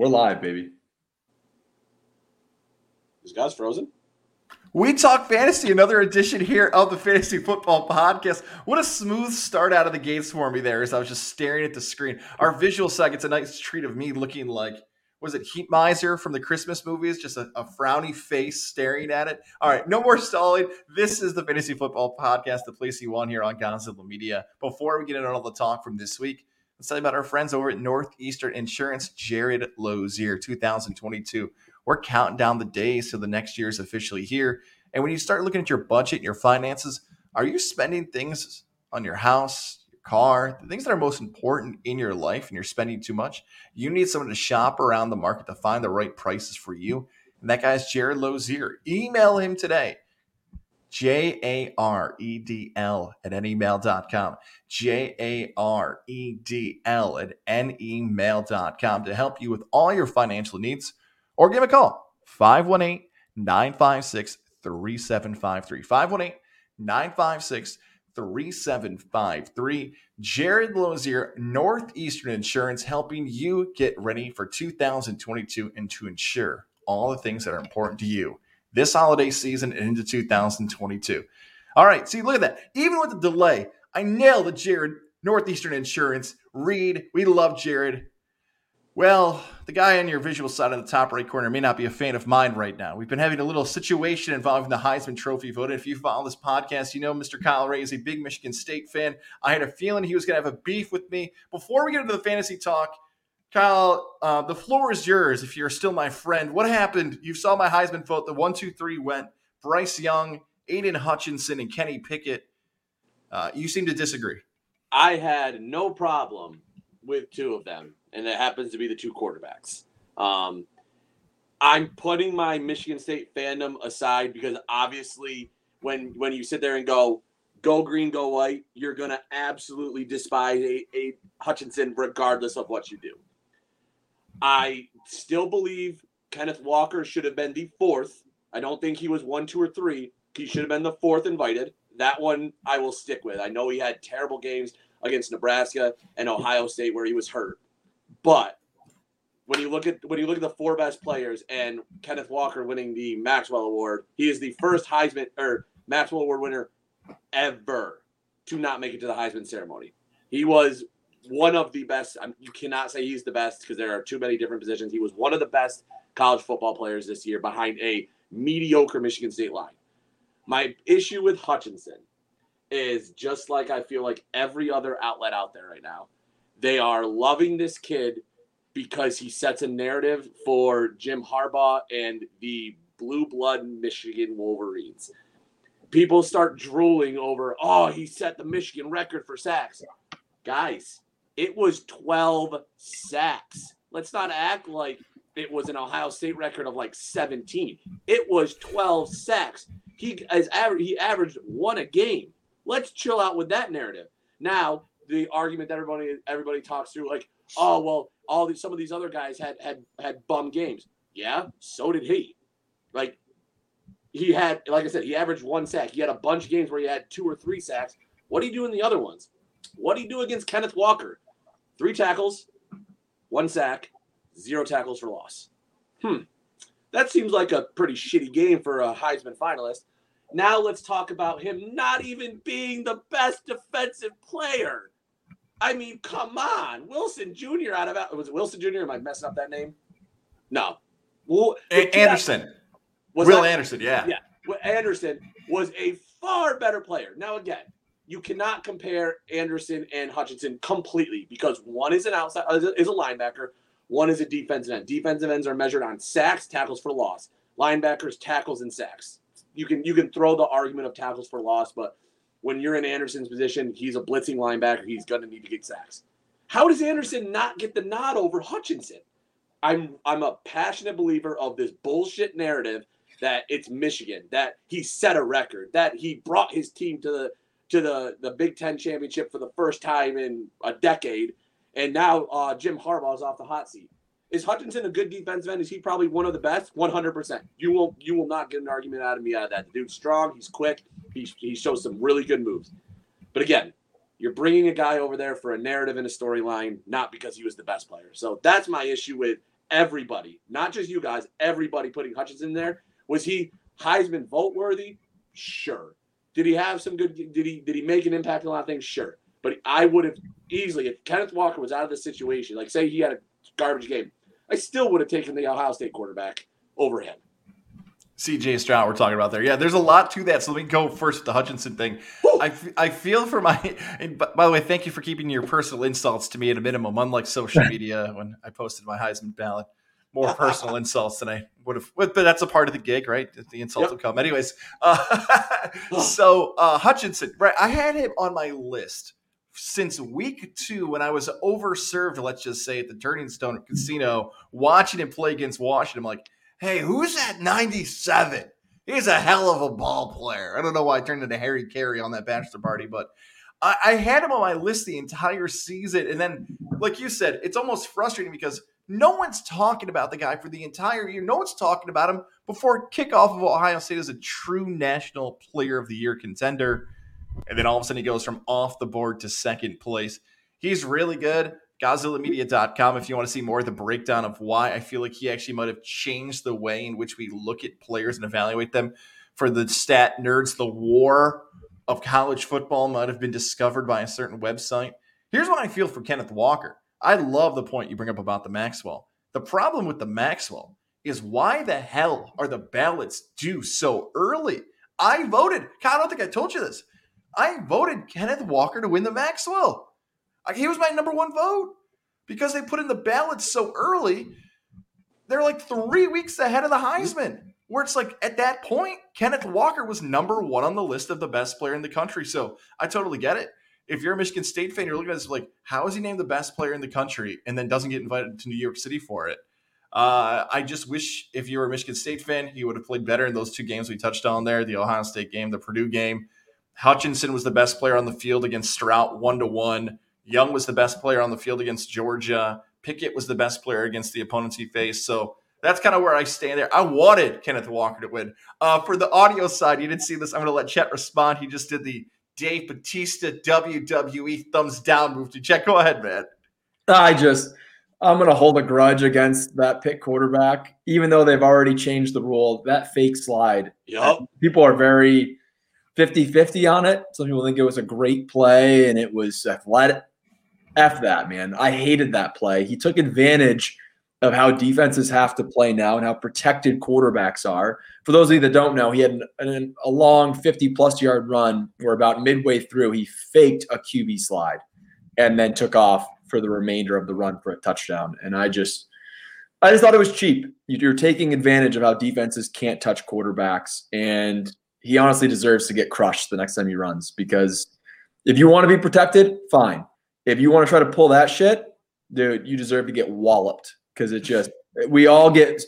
We're live, baby. Is guys frozen? We talk fantasy, another edition here of the Fantasy Football Podcast. What a smooth start out of the gates for me there as I was just staring at the screen. Our visual side gets a nice treat of me looking like, was it Heat Miser from the Christmas movies? Just a, a frowny face staring at it. All right, no more stalling. This is the Fantasy Football Podcast, the place you want here on Godzilla Media. Before we get into all the talk from this week, let's tell you about our friends over at Northeastern Insurance, Jared Lozier, 2022 we're counting down the days till the next year is officially here. And when you start looking at your budget and your finances, are you spending things on your house, your car, the things that are most important in your life, and you're spending too much? You need someone to shop around the market to find the right prices for you. And that guy's Jared Lozier. Email him today. J A R E D L at nemail.com. J A R E D L at nemail.com to help you with all your financial needs or give a call 518 956 3753. 518 956 3753. Jared Lozier, Northeastern Insurance, helping you get ready for 2022 and to ensure all the things that are important to you this holiday season and into 2022. All right, see, look at that. Even with the delay, I nailed it, Jared. Northeastern Insurance. Reed, we love Jared. Well, the guy on your visual side of the top right corner may not be a fan of mine right now. We've been having a little situation involving the Heisman Trophy vote. If you follow this podcast, you know Mr. Kyle Ray is a big Michigan State fan. I had a feeling he was going to have a beef with me. Before we get into the fantasy talk, Kyle, uh, the floor is yours if you're still my friend. What happened? You saw my Heisman vote. The one, two, three went Bryce Young, Aidan Hutchinson, and Kenny Pickett. Uh, you seem to disagree. I had no problem with two of them and it happens to be the two quarterbacks. Um, I'm putting my Michigan State fandom aside because obviously, when when you sit there and go, "Go green, go white," you're gonna absolutely despise a, a Hutchinson regardless of what you do. I still believe Kenneth Walker should have been the fourth. I don't think he was one, two, or three. He should have been the fourth invited. That one I will stick with. I know he had terrible games against Nebraska and Ohio State where he was hurt. But when you look at when you look at the four best players and Kenneth Walker winning the Maxwell Award, he is the first Heisman or Maxwell Award winner ever to not make it to the Heisman ceremony. He was one of the best. You cannot say he's the best because there are too many different positions. He was one of the best college football players this year behind a mediocre Michigan State line. My issue with Hutchinson is just like I feel like every other outlet out there right now they are loving this kid because he sets a narrative for Jim Harbaugh and the blue blood Michigan Wolverines. People start drooling over, oh, he set the Michigan record for sacks. Guys, it was 12 sacks. Let's not act like it was an Ohio State record of like 17. It was 12 sacks. He as average he averaged one a game. Let's chill out with that narrative. Now, the argument that everybody everybody talks through, like, oh well, all these some of these other guys had had had bum games. Yeah, so did he. Like he had, like I said, he averaged one sack. He had a bunch of games where he had two or three sacks. What do you do in the other ones? What do you do against Kenneth Walker? Three tackles, one sack, zero tackles for loss. Hmm. That seems like a pretty shitty game for a Heisman finalist. Now let's talk about him not even being the best defensive player. I mean, come on, Wilson Jr. out of was it Wilson Jr. Am I messing up that name? No, well, Anderson. Was Will that, Anderson, yeah, yeah. Well, Anderson was a far better player. Now again, you cannot compare Anderson and Hutchinson completely because one is an outside uh, is a linebacker, one is a defensive end. Defensive ends are measured on sacks, tackles for loss. Linebackers, tackles, and sacks. You can you can throw the argument of tackles for loss, but when you're in Anderson's position, he's a blitzing linebacker. He's going to need to get sacks. How does Anderson not get the nod over Hutchinson? I'm I'm a passionate believer of this bullshit narrative that it's Michigan, that he set a record, that he brought his team to the to the the Big Ten championship for the first time in a decade, and now uh, Jim Harbaugh is off the hot seat. Is Hutchinson a good defensive end? Is he probably one of the best? One hundred percent. You will you will not get an argument out of me out of that. The dude's strong. He's quick. He he shows some really good moves. But again, you're bringing a guy over there for a narrative and a storyline, not because he was the best player. So that's my issue with everybody, not just you guys, everybody putting Hutchinson there. Was he Heisman vote worthy? Sure. Did he have some good? Did he did he make an impact on a lot of things? Sure. But I would have easily, if Kenneth Walker was out of the situation, like say he had a garbage game, I still would have taken the Ohio State quarterback over him. CJ Stroud, we're talking about there. Yeah, there's a lot to that. So let me go first with the Hutchinson thing. I, I feel for my. by the way, thank you for keeping your personal insults to me at a minimum, unlike social media when I posted my Heisman ballot. More personal insults than I would have, but that's a part of the gig, right? The insults yep. will come. Anyways, uh, so uh, Hutchinson, right? I had him on my list since week two when I was overserved, let's just say, at the Turning Stone Casino, watching him play against Washington. I'm like, hey, who's that 97? He's a hell of a ball player. I don't know why I turned into Harry Caray on that bachelor party, but I, I had him on my list the entire season. And then, like you said, it's almost frustrating because no one's talking about the guy for the entire year. No one's talking about him before kickoff of Ohio State as a true national player of the year contender. And then all of a sudden he goes from off the board to second place. He's really good. GodzillaMedia.com if you want to see more of the breakdown of why I feel like he actually might have changed the way in which we look at players and evaluate them. For the stat nerds, the war of college football might have been discovered by a certain website. Here's what I feel for Kenneth Walker. I love the point you bring up about the Maxwell. The problem with the Maxwell is why the hell are the ballots due so early? I voted. God, I don't think I told you this. I voted Kenneth Walker to win the Maxwell. He was my number one vote because they put in the ballots so early. They're like three weeks ahead of the Heisman, where it's like at that point, Kenneth Walker was number one on the list of the best player in the country. So I totally get it. If you're a Michigan State fan, you're looking at this like, how is he named the best player in the country and then doesn't get invited to New York City for it? Uh, I just wish if you were a Michigan State fan, he would have played better in those two games we touched on there the Ohio State game, the Purdue game. Hutchinson was the best player on the field against Stroud one to one. Young was the best player on the field against Georgia. Pickett was the best player against the opponents he faced. So that's kind of where I stand there. I wanted Kenneth Walker to win. Uh, for the audio side, you didn't see this. I'm going to let Chet respond. He just did the Dave Batista WWE thumbs down move to Chet. Go ahead, man. I just, I'm going to hold a grudge against that pick quarterback, even though they've already changed the rule. That fake slide. Yep. People are very 50 50 on it. Some people think it was a great play and it was athletic. F that, man. I hated that play. He took advantage of how defenses have to play now and how protected quarterbacks are. For those of you that don't know, he had an, an, a long 50 plus yard run where about midway through he faked a QB slide and then took off for the remainder of the run for a touchdown. And I just, I just thought it was cheap. You're taking advantage of how defenses can't touch quarterbacks, and he honestly deserves to get crushed the next time he runs because if you want to be protected, fine. If you want to try to pull that shit, dude, you deserve to get walloped because it just we all get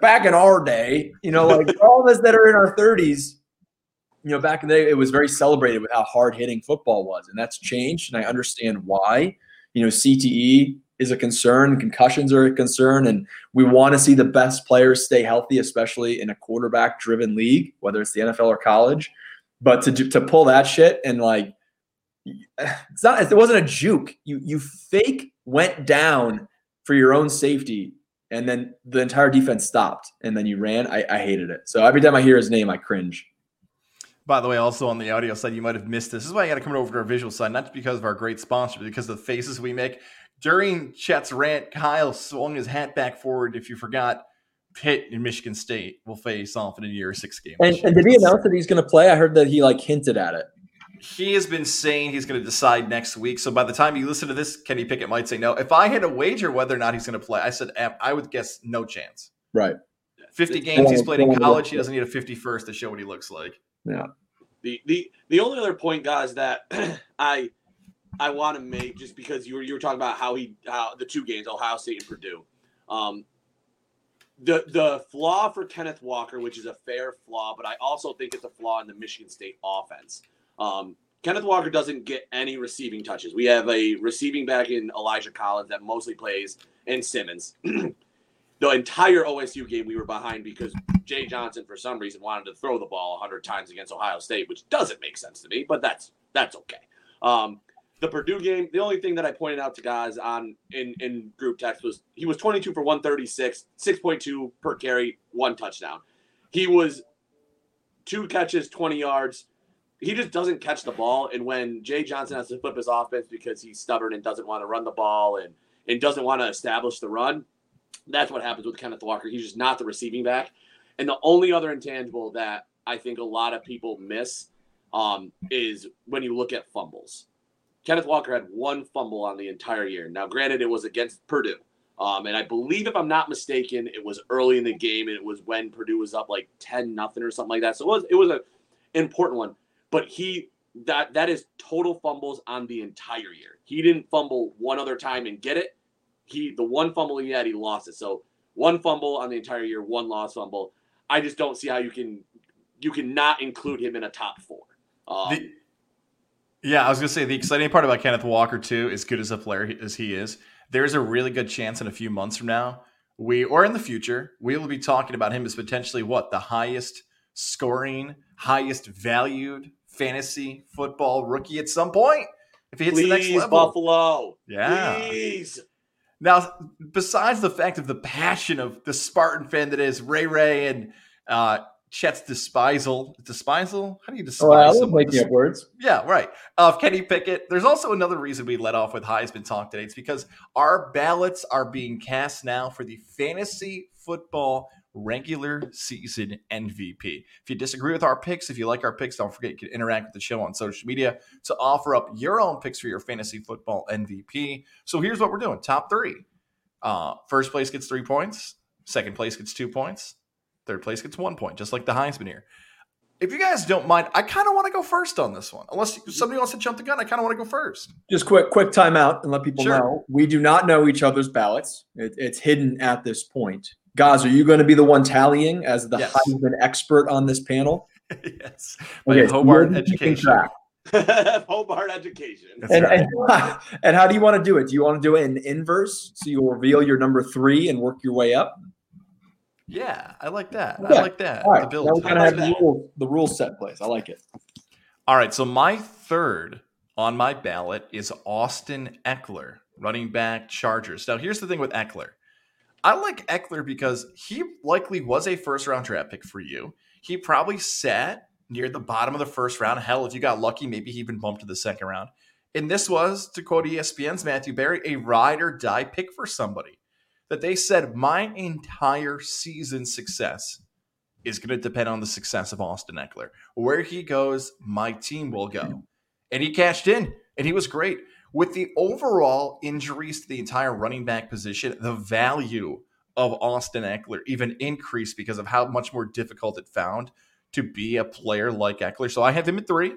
back in our day, you know, like all of us that are in our 30s, you know, back in the day, it was very celebrated with how hard hitting football was. And that's changed. And I understand why. You know, CTE is a concern, concussions are a concern, and we want to see the best players stay healthy, especially in a quarterback driven league, whether it's the NFL or college. But to, to pull that shit and like it's not it wasn't a juke. You you fake went down for your own safety, and then the entire defense stopped, and then you ran. I, I hated it. So every time I hear his name, I cringe. By the way, also on the audio side, you might have missed this. This is why I got to come over to our visual side, not because of our great sponsor, but because of the faces we make. During Chet's rant, Kyle swung his hat back forward. If you forgot, Pitt and Michigan State will face off in a year six game. And, and did he announce that he's going to play? I heard that he like hinted at it he has been saying he's going to decide next week. So by the time you listen to this, Kenny Pickett might say no. If I had a wager whether or not he's going to play, I said I would guess no chance. Right. 50 games he's played in college. He doesn't need a 51st to show what he looks like. Yeah. The the the only other point, guys, that I I want to make just because you were you were talking about how he how the two games Ohio State and Purdue. Um, the the flaw for Kenneth Walker, which is a fair flaw, but I also think it's a flaw in the Michigan State offense. Um, Kenneth Walker doesn't get any receiving touches. We have a receiving back in Elijah Collins that mostly plays in Simmons. the entire OSU game we were behind because Jay Johnson for some reason wanted to throw the ball 100 times against Ohio State, which doesn't make sense to me, but that's that's okay. Um, the Purdue game, the only thing that I pointed out to guys on in in group text was he was 22 for 136, 6.2 per carry, one touchdown. He was two catches, 20 yards. He just doesn't catch the ball. And when Jay Johnson has to flip his offense because he's stubborn and doesn't want to run the ball and and doesn't want to establish the run, that's what happens with Kenneth Walker. He's just not the receiving back. And the only other intangible that I think a lot of people miss um, is when you look at fumbles. Kenneth Walker had one fumble on the entire year. Now, granted, it was against Purdue. Um, and I believe, if I'm not mistaken, it was early in the game, and it was when Purdue was up like ten nothing or something like that. So it was it was an important one. But he that that is total fumbles on the entire year. He didn't fumble one other time and get it. He the one fumble he had, he lost it. So one fumble on the entire year, one lost fumble. I just don't see how you can you can not include him in a top four. Um, The- yeah, I was gonna say the exciting part about Kenneth Walker too, as good as a player as he is, there's a really good chance in a few months from now, we or in the future, we will be talking about him as potentially what the highest scoring, highest valued fantasy football rookie at some point. If he hits the next level. Buffalo. Yeah. Please. Now, besides the fact of the passion of the Spartan fan that is Ray Ray and uh, Chet's despisal, despisal? How do you despise Oh, I was someone? making up words. Yeah, right. Of Kenny Pickett. There's also another reason we let off with Heisman talk today. It's because our ballots are being cast now for the fantasy football regular season MVP. If you disagree with our picks, if you like our picks, don't forget you can interact with the show on social media to offer up your own picks for your fantasy football MVP. So here's what we're doing: top three. Uh, first place gets three points. Second place gets two points. Third place gets one point, just like the Heisman here. If you guys don't mind, I kind of want to go first on this one. Unless somebody wants to jump the gun, I kind of want to go first. Just quick, quick timeout and let people Sure. know we do not know each other's ballots. It, it's hidden at this point. Guys, are you going to be the one tallying as the Yes. Heisman expert on this panel? yes. Okay, so Hobart education. track. Hobart education. And, right. and, and how do you want to do it? Do you want to do it in inverse? So you'll reveal your number three and work your way up? Yeah, I like that. I like that. All The right. build. Now we I kind of like have the that. rules, the rules set place. I like it. All right, so my third on my ballot is Austin Ekeler, running back Chargers. Now, here's the thing with Ekeler. I like Ekeler because he likely was a first round draft pick for you. He probably sat near the bottom of the first round. Hell, if you got lucky, maybe he even bumped to the second round. And this was, to quote ESPN's Matthew Berry, a ride or die pick for somebody. That they said, my entire season success is going to depend on the success of Austin Ekeler. Where he goes, my team will go. And he cashed in, and he was great. With the overall injuries to the entire running back position, the value of Austin Ekeler even increased because of how much more difficult it found to be a player like Ekeler. So I have him at three.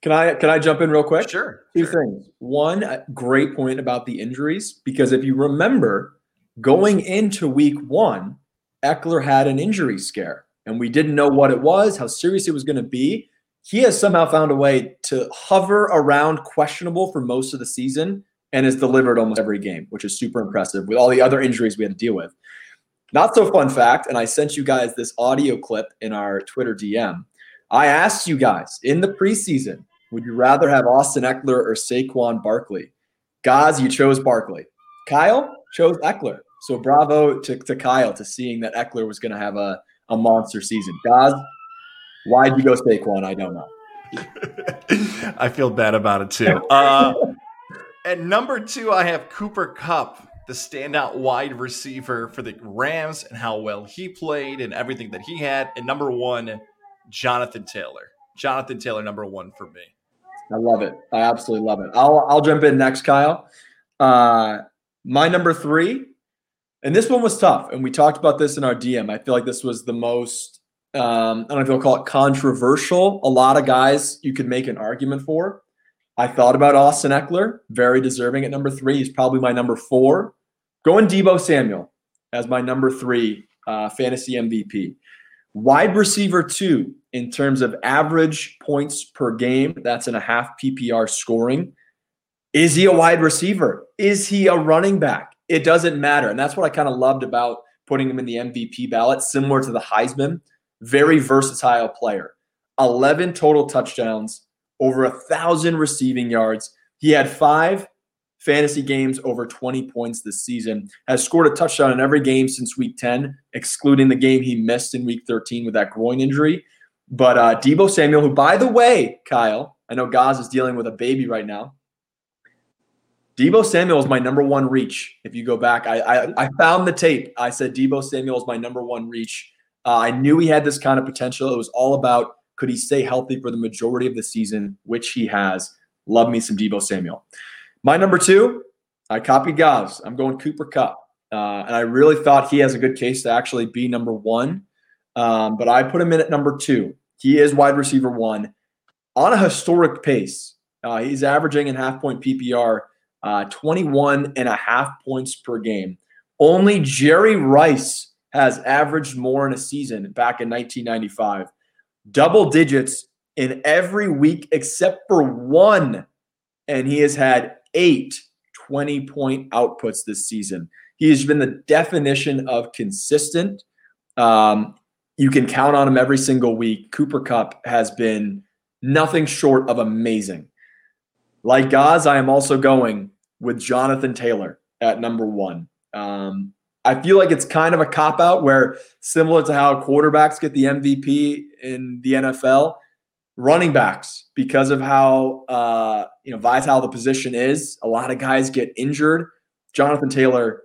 Can I can I jump in real quick? Sure. Two sure. things. One, great point about the injuries, because if you remember, going into week one, Ekeler had an injury scare, and we didn't know what it was, how serious it was going to be. He has somehow found a way to hover around questionable for most of the season and has delivered almost every game, which is super impressive with all the other injuries we had to deal with. Not so fun fact, and I sent you guys this audio clip in our Twitter DM. I asked you guys in the preseason, would you rather have Austin Ekeler or Saquon Barkley? Guys, you chose Barkley. Kyle chose Ekeler. So bravo to, to Kyle to seeing that Ekeler was going to have a, a monster season. Guys, why'd you go Saquon? I don't know. I feel bad about it too. Uh, at number two, I have Cooper Kupp, the standout wide receiver for the Rams, and how well he played and everything that he had. And number one, Jonathan Taylor. Jonathan Taylor, number one for me. I love it. I absolutely love it. I'll I'll jump in next, Kyle. Uh, my number three, and this one was tough, and we talked about this in our DM. I feel like this was the most um, I don't know if you'll call it controversial. A lot of guys you could make an argument for. I thought about Austin Ekeler, very deserving at number three. He's probably my number four. Going Deebo Samuel as my number three uh, fantasy MVP. Wide receiver two in terms of average points per game. That's in a half PPR scoring. Is he a wide receiver? Is he a running back? It doesn't matter. And that's what I kind of loved about putting him in the MVP ballot, similar to the Heisman. Very versatile player. 11 total touchdowns, over a thousand receiving yards. He had five fantasy games over 20 points this season, has scored a touchdown in every game since week 10, excluding the game he missed in week 13 with that groin injury. But uh, Deebo Samuel, who, by the way, Kyle, I know Gaz is dealing with a baby right now. Deebo Samuel is my number one reach. If you go back, I, I, I found the tape. I said Deebo Samuel is my number one reach. Uh, I knew he had this kind of potential. It was all about could he stay healthy for the majority of the season, which he has. Love me some Deebo Samuel. My number two, I copied Gaz. I'm going Cooper Kupp. Uh, and I really thought he has a good case to actually be number one. Um, but I put him in at number two. He is wide receiver one on a historic pace. Uh, he's averaging in half point PPR uh, 21 and a half points per game. Only Jerry Rice has averaged more in a season back in 1995. Double digits in every week except for one. And he has had eight 20 point outputs this season. He has been the definition of consistent. Um, you can count on him every single week. Cooper Kupp has been nothing short of amazing. Like Gaz, I am also going with Jonathan Taylor at number one. Um, I feel like it's kind of a cop out where, similar to how quarterbacks get the MVP in the NFL, running backs, because of how uh, you know vital the position is, a lot of guys get injured. Jonathan Taylor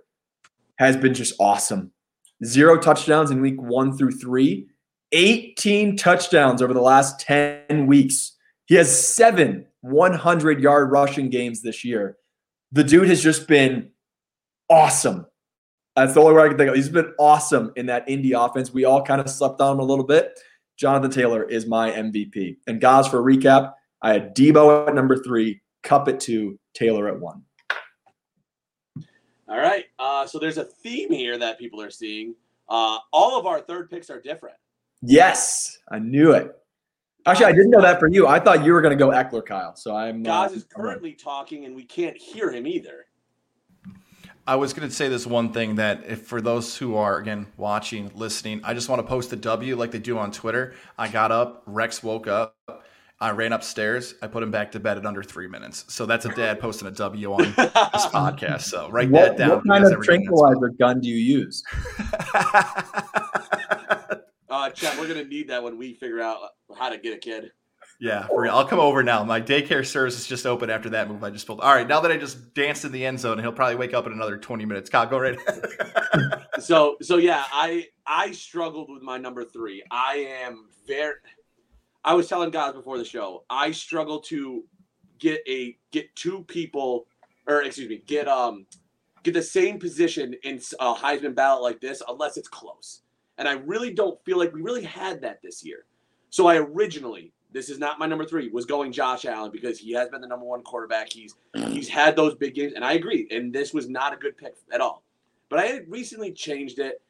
has been just awesome. Zero touchdowns in week one through three, 18 touchdowns over the last 10 weeks. He has seven 100 yard rushing games this year. The dude has just been awesome. That's the only way I can think of. He's been awesome in that Indy offense. We all kind of slept on him a little bit. Jonathan Taylor is my MVP. And guys, for a recap, I had Deebo at number three, Kupp at two, Taylor at one. All right. Uh, so there's a theme here that people are seeing. Uh, all of our third picks are different. Yes, I knew it. Actually, I didn't know that for you. I thought you were going to go Ekeler, Kyle. So I'm. Gaz uh, is currently talking, and we can't hear him either. I was going to say this one thing that if for those who are again watching, listening, I just want to post a W like they do on Twitter. I got up, Rex woke up, I ran upstairs, I put him back to bed at under three minutes. So that's a dad posting a W on this podcast. So write what, that down. What kind of tranquilizer gun do you use? uh, Chad, we're gonna need that when we figure out how to get a kid. Yeah, for real. I'll come over now. My daycare service is just open after that move I just pulled. All right, now that I just danced in the end zone, he'll probably wake up in another 20 minutes. Kyle, go right. so, so yeah, I I struggled with my number three. I am very. I was telling guys before the show, I struggle to get a get two people, or excuse me, get um get the same position in a Heisman ballot like this unless it's close. And I really don't feel like we really had that this year. So I originally this is not my number three. Was going Josh Allen because he has been the number one quarterback. He's he's had those big games, and I agree. And this was not a good pick at all. But I had recently changed it,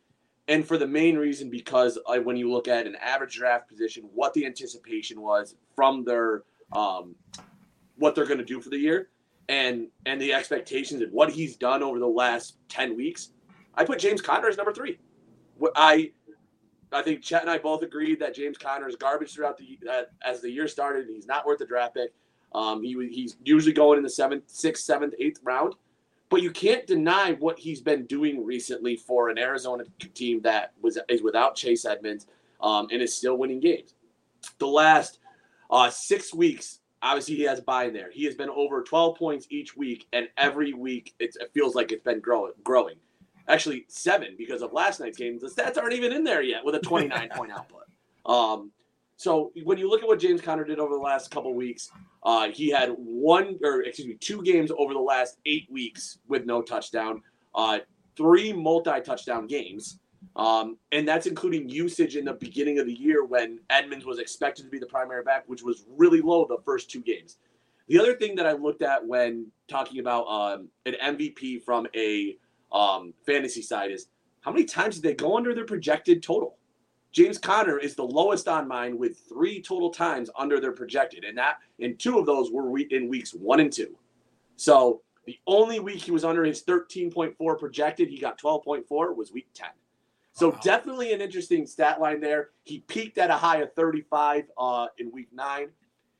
and for the main reason because uh, when you look at an average draft position, what the anticipation was from their um, what they're going to do for the year, and and the expectations and what he's done over the last ten weeks, I put James Conner as number three. I I think Chet and I both agreed that James Conner is garbage throughout the uh, as the year started. He's not worth the draft pick. Um, he he's usually going in the seventh, sixth, seventh, eighth round, but you can't deny what he's been doing recently for an Arizona team that was is without Chase Edmonds um, and is still winning games. The last uh, six weeks, obviously he has buy in there. He has been over 12 points each week, and every week it feels like it's been growing. Growing actually seven because of last night's game. The stats aren't even in there yet with a 29 point output. Um, so when you look at what James Conner did over the last couple weeks, uh, he had one or excuse me, two games over the last eight weeks with no touchdown, uh, three multi-touchdown games. Um, and that's including usage in the beginning of the year when Edmonds was expected to be the primary back, which was really low the first two games. The other thing that I looked at when talking about um, an MVP from a um, fantasy side is how many times did they go under their projected total? James Conner is the lowest on mine with three total times under their projected, and that and two of those were in weeks one and two. So the only week he was under his 13.4 projected, he got 12.4 was week 10. So wow. definitely an interesting stat line there. He peaked at a high of 35 uh, in week nine.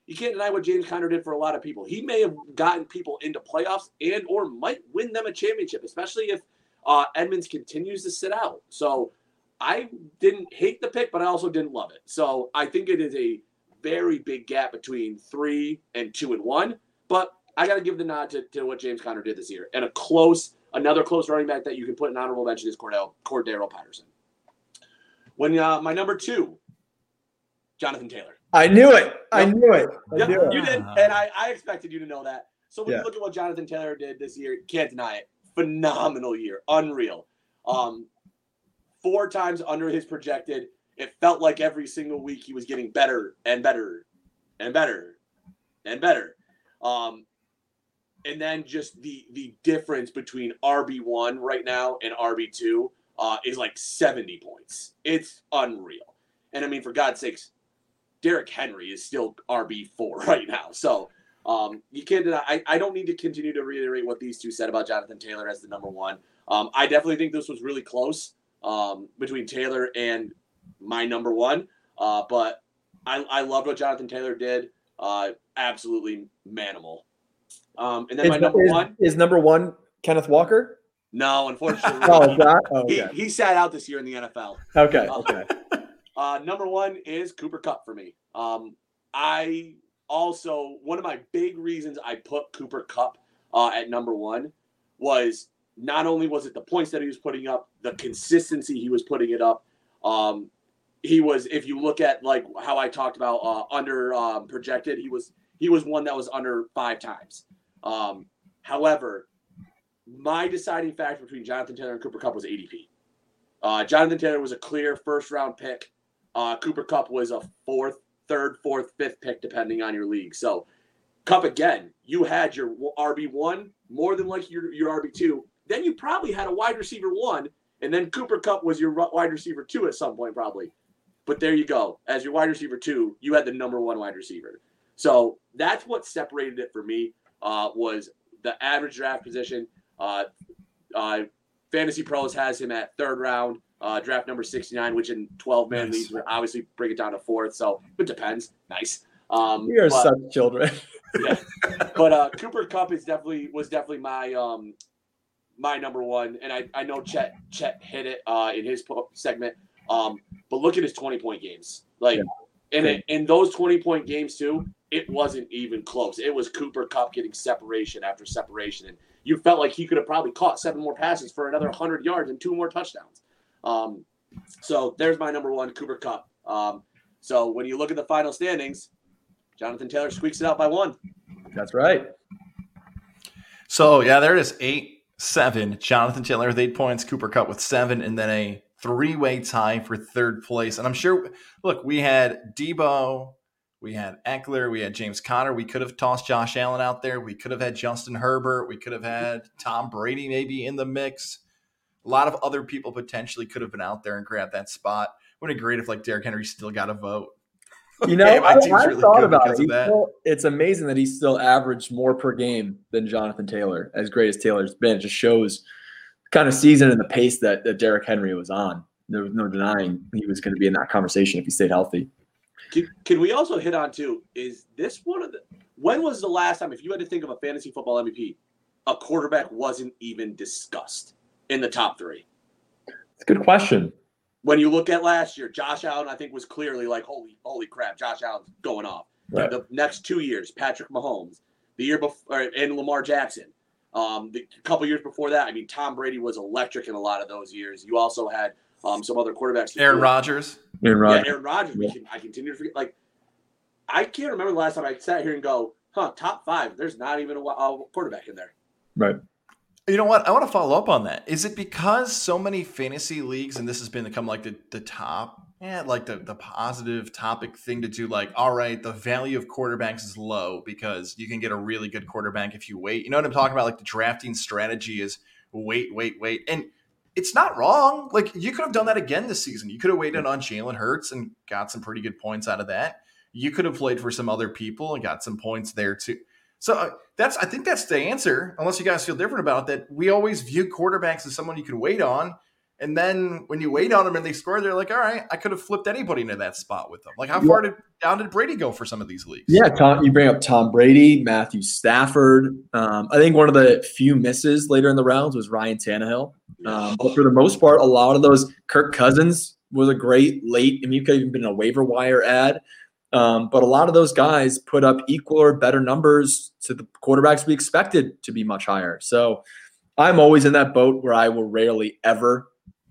You can't deny what James Conner did for a lot of people. He may have gotten people into playoffs and or might win them a championship, especially if uh, Edmonds continues to sit out. So I didn't hate the pick, but I also didn't love it. So I think it is a very big gap between three and two and one. But I got to give the nod to, to what James Conner did this year and a close, another close running back that you can put an honorable mention is Cordell Cordarrelle Patterson. When uh, my number two, Jonathan Taylor. I knew it. I knew it. I Yep, knew it. you did, and I, I expected you to know that. So when Yeah. you look at what Jonathan Taylor did this year, can't deny it. Phenomenal year, unreal. Um, four times under his projected. It felt like every single week he was getting better and better and better and better. Um, and then just the the difference between RB one right now and RB two uh, is like seventy points. It's unreal. And I mean, for God's sakes, Derrick Henry is still RB four right now. So um, you can't deny. I, I don't need to continue to reiterate what these two said about Jonathan Taylor as the number one. Um, I definitely think this was really close um, between Taylor and my number one. Uh, but I, I loved what Jonathan Taylor did. Uh, absolutely manimal. Um, and then Is, my number is- one, is number one Kenneth Walker. no, unfortunately, Oh, that? Oh, he, he sat out this year in the NFL. Okay. Uh, Okay. Uh, number one is Cooper Kupp for me. Um, I also one of my big reasons I put Cooper Kupp uh, at number one was not only was it the points that he was putting up, the consistency he was putting it up. Um, he was, if you look at like how I talked about uh, under um, projected, he was he was one that was under five times. Um, however, my deciding factor between Jonathan Taylor and Cooper Kupp was ADP. Uh, Jonathan Taylor was a clear first round pick. Uh, Cooper Kupp was a fourth, third, fourth, fifth pick, depending on your league. So, Kupp again, you had your RB one more than like your your RB two. Then you probably had a wide receiver one, and then Cooper Kupp was your wide receiver two at some point, probably. But there you go. As your wide receiver two, you had the number one wide receiver. So that's what separated it for me. Uh, was the average draft position. Uh, uh, Fantasy Pros has him at third round, uh, draft number 69, which in 12 man Nice. leagues would obviously bring it down to fourth. So it depends. Nice. Um, We are but, such children. but uh, Cooper Kupp is definitely was definitely my um, my number one, and I, I know Chet Chet hit it uh, in his po- segment. Um, but look at his 20 point games, like, Yeah. and it, in those 20 point games too, it wasn't even close. It was Cooper Kupp getting separation after separation, and you felt like he could have probably caught seven more passes for another 100 yards and two more touchdowns. Um, so there's my number one, Cooper Kupp. Um, so when you look at the final standings, Jonathan Taylor squeaks it out by one. That's right. So yeah, there it is. Eight, seven. Jonathan Taylor with eight points. Cooper Kupp with seven, and then a three-way tie for third place. And I'm sure. Look, we had Deebo, we had Ekeler, we had James Conner. We could have tossed Josh Allen out there. We could have had Justin Herbert. We could have had Tom Brady maybe in the mix. A lot of other people potentially could have been out there and grabbed that spot. Wouldn't it be great if like Derrick Henry still got a vote? You know, Okay, my I, team's I really thought good about because it. of that. still- it's amazing that he still averaged more per game than Jonathan Taylor. As great as Taylor's been, it just shows the kind of season and the pace that, that Derrick Henry was on. There was no denying he was going to be in that conversation if he stayed healthy. Can, can we also hit on too? Is this one of the? When was the last time, if you had to think of a fantasy football MVP, a quarterback wasn't even discussed in the top three? It's a good question. When you look at last year, Josh Allen, I think, was clearly like, holy, holy crap, Josh Allen's going off. Right. The next two years, Patrick Mahomes. The year before, and Lamar Jackson. Um, the couple years before that, I mean, Tom Brady was electric in a lot of those years. You also had um, some other quarterbacks. Aaron Rodgers. Aaron Yeah, Rodgers. Aaron Rodgers. Yeah. can, I continue to forget. Like, I can't remember the last time I sat here and go, "Huh, top five. There's not even a, a quarterback in there." Right. You know what? I want to follow up on that. Is it because so many fantasy leagues, and this has been become like the, the top, yeah, like the, the positive topic thing to do, like, all right, the value of quarterbacks is low because you can get a really good quarterback if you wait. You know what I'm talking about? Like the drafting strategy is wait, wait, wait. And it's not wrong. Like you could have done that again this season. You could have waited on Jalen Hurts and got some pretty good points out of that. You could have played for some other people and got some points there too. So uh, that's I think that's the answer. Unless you guys feel different about that, we always view quarterbacks as someone you can wait on. And then when you wait on them and they score, they're like, all right, I could have flipped anybody into that spot with them. Like, how far did down did Brady go for some of these leagues? Yeah, Tom, you bring up Tom Brady, Matthew Stafford. Um, I think one of the few misses later in the rounds was Ryan Tannehill. Um, but for the most part, a lot of those Kirk Cousins was a great late. I mean, you could have even been a waiver wire ad. Um, but a lot of those guys put up equal or better numbers to the quarterbacks we expected to be much higher. So I'm always in that boat where I will rarely ever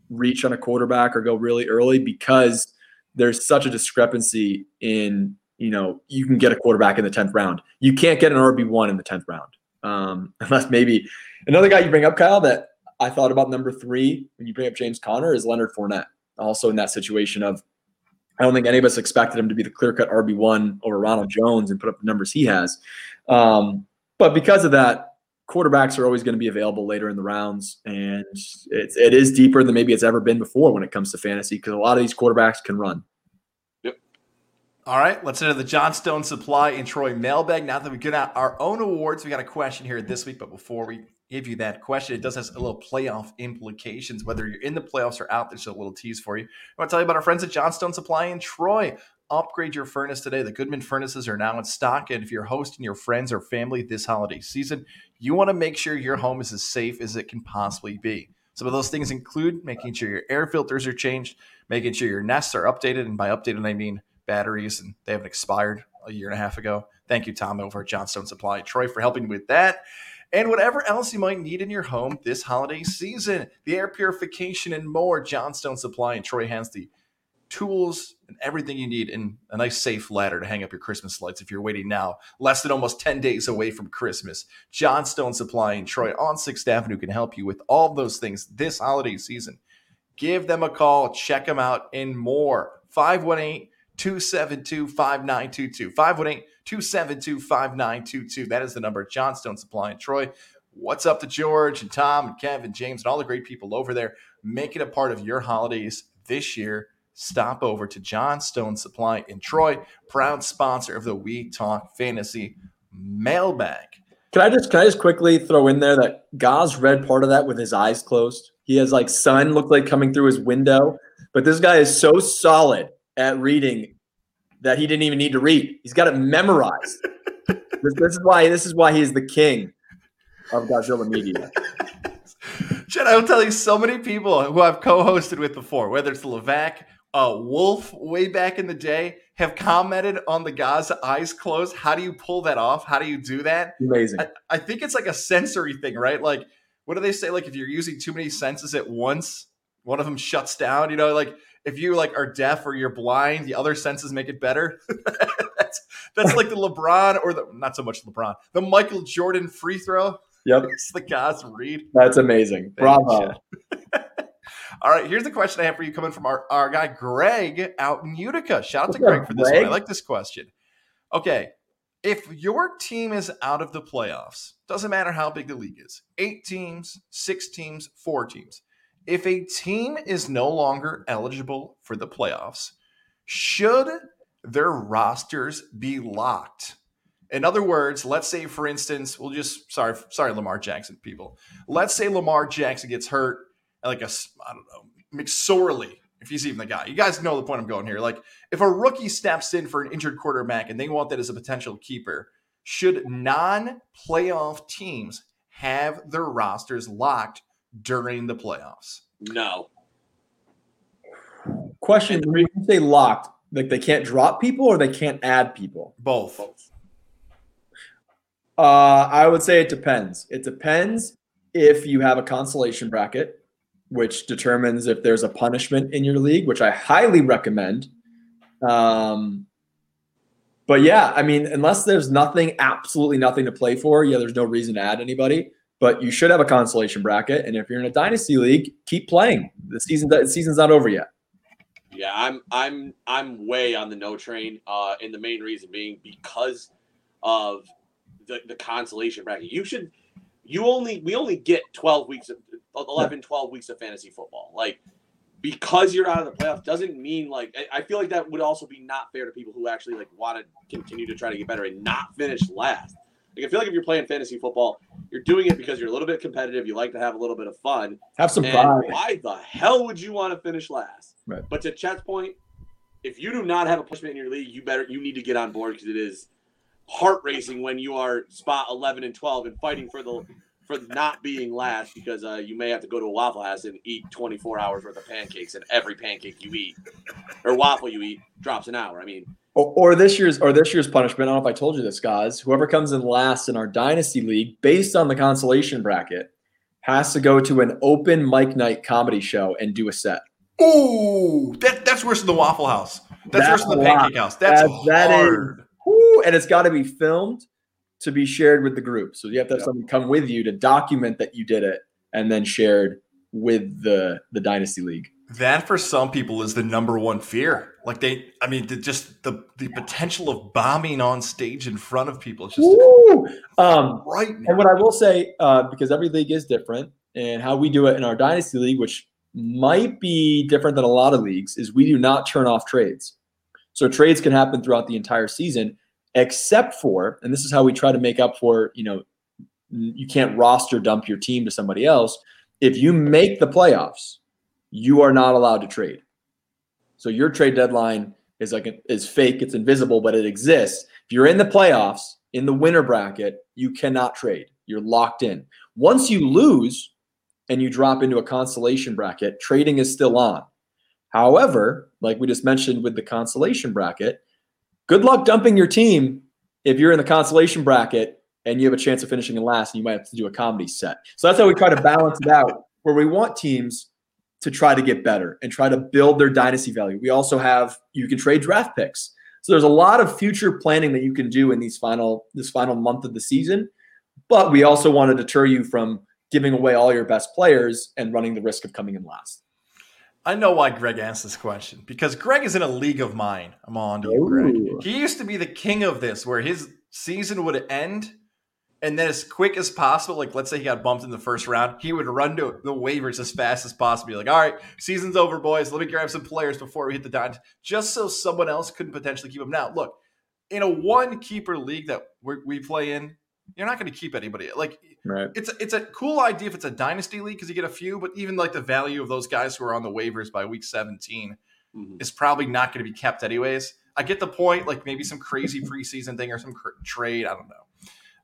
reach on a quarterback or go really early because there's such a discrepancy in, you know, you can get a quarterback in the 10th round. You can't get an RB1 in the 10th round. Um, unless maybe another guy you bring up, Kyle, that I thought about number three when you bring up James Conner is Leonard Fournette. Also in that situation of I don't think any of us expected him to be the clear cut RB1 over Ronald Jones and put up the numbers he has. Um, but because of that, quarterbacks are always going to be available later in the rounds. And it's, it is deeper than maybe it's ever been before when it comes to fantasy because a lot of these quarterbacks can run. Yep. All right, let's into the Johnstone Supply and Troy mailbag. Now that we get out our own awards, we got a question here this week. But before we give you that question, it does have a little playoff implications. Whether you're in the playoffs or out, there's a little tease for you. I want to tell you about our friends at Johnstone Supply in Troy. Upgrade your furnace today. The Goodman furnaces are now in stock. And if you're hosting your friends or family this holiday season, you want to make sure your home is as safe as it can possibly be. Some of those things include making sure your air filters are changed, making sure your nests are updated. And by updated, I mean batteries and they haven't expired a year and a half ago. Thank you, Tom, over at Johnstone Supply Troy, for helping with that. And whatever else you might need in your home this holiday season, the air purification and more, Johnstone Supply and Troy has the tools and everything you need in a nice safe ladder to hang up your Christmas lights if you're waiting now, less than almost 10 days away from Christmas. Johnstone Supply in Troy on 6th Avenue can help you with all those things this holiday season. Give them a call, check them out, and more. 518 272 5922. 518 272 5922. That is the number. Johnstone Supply in Troy. What's up to George and Tom and Kevin, James, and all the great people over there? Make it a part of your holidays this year stop over to Johnstone Supply in Troy, proud sponsor of the We Talk Fantasy mailbag. Can I just can I just quickly throw in there that Gaz read part of that with his eyes closed. He has like sun looked like coming through his window, but this guy is so solid at reading that he didn't even need to read. He's got it memorized. this, this, is why this is why he is the king of Godzilla Media. Chad, I will tell you so many people who I've co-hosted with before, whether it's Levac uh, Wolf way back in the day have commented on the Gaza eyes closed. How do you pull that off? How do you do that? Amazing. I, I, think it's like a sensory thing, right? Like, what do they say? Like, if you're using too many senses at once, one of them shuts down. You know, like if you like are deaf or you're blind, the other senses make it better. that's that's like the LeBron or the not so much LeBron, the Michael Jordan free throw. Yep, it's the Gaza read. That's amazing. Bravo. All right, here's the question I have for you coming from our, our guy Greg out in Utica. Shout out to Greg for this one. I like this question. Okay, if your team is out of the playoffs, doesn't matter how big the league is, eight teams, six teams, four teams. If a team is no longer eligible for the playoffs, should their rosters be locked? In other words, let's say, for instance, we'll just sorry, sorry, Lamar Jackson people. Let's say Lamar Jackson gets hurt like a I don't know McSorley, if he's even the guy. You guys know the point I'm going here. Like if a rookie steps in for an injured quarterback and they want that as a potential keeper, should non-playoff teams have their rosters locked during the playoffs? No. Question: When you say locked, like they can't drop people or they can't add people? Both. Uh, I would say it depends. It depends if you have a consolation bracket which determines if there's a punishment in your league, which I highly recommend. Um, but yeah, I mean, unless there's nothing, absolutely nothing to play for, yeah, there's no reason to add anybody. But you should have a consolation bracket, and if you're in a dynasty league, keep playing. The season, the season's not over yet. Yeah, I'm, I'm, I'm way on the no train. Uh, and the main reason being because of the the consolation bracket. You should, you only, we only get 12 weeks of 11, 12 weeks of fantasy football. Like, because you're out of the playoff doesn't mean like I feel like that would also be not fair to people who actually like want to continue to try to get better and not finish last. Like I feel like if you're playing fantasy football, you're doing it because you're a little bit competitive. You like to have a little bit of fun. Have some fun. why the hell would you want to finish last? Right. But to Chet's point, if you do not have a punishment in your league, you better you need to get on board because it is heart racing when you are spot eleven and twelve and fighting for the for not being last because uh, you may have to go to a Waffle House and eat 24 hours worth of pancakes, and every pancake you eat or waffle you eat drops an hour. I mean, Or, or this year's or this year's punishment. I don't know if I told you this, guys. Whoever comes in last in our dynasty league, based on the consolation bracket, has to go to an open mic night comedy show and do a set. Ooh, that, that's worse than the Waffle House. That's, That's worse than the. Pancake House. That's That- that is- hard. Woo, and it's got to be filmed to be shared with the group. So you have to have Yep. someone come with you to document that you did it, and then shared with the the dynasty league. That for some people is the number one fear. Like they, I mean, the, just the the potential of bombing on stage in front of people is just Woo! Um, right And what I will say, uh, because every league is different, and how we do it in our dynasty league, which might be different than a lot of leagues, is we do not turn off trades. So trades can happen throughout the entire season, except for, and this is how we try to make up for, you know, you can't roster dump your team to somebody else. If you make the playoffs, you are not allowed to trade. So your trade deadline is like is fake, it's invisible, but it exists. If you're in the playoffs in the winner bracket, you cannot trade. You're locked in. Once you lose and you drop into a consolation bracket, trading is still on. However, like we just mentioned with the consolation bracket, good luck dumping your team if you're in the consolation bracket and you have a chance of finishing in last and you might have to do a comedy set. So that's how we try to balance it out where we want teams to try to get better and try to build their dynasty value. We also have you can trade draft picks. So there's a lot of future planning that you can do in these final this final month of the season. But we also want to deter you from giving away all your best players and running the risk of coming in last. I know why Greg asked this question because Greg is in a league of mine. I'm on to Greg. He used to be the king of this, where his season would end, and then as quick as possible, like let's say he got bumped in the first round, he would run to the waivers as fast as possible. Be like, all right, season's over, boys. Let me grab some players before we hit the dime, just so someone else couldn't potentially keep him. Now, look, in a one keeper league that we we play in, you're not going to keep anybody. Like Right. it's a, it's a cool idea if it's a dynasty league because you get a few, but even like the value of those guys who are on the waivers by week 17 Mhm. is probably not going to be kept anyways. I get the point, like maybe some crazy preseason thing or some cr- trade, I don't know.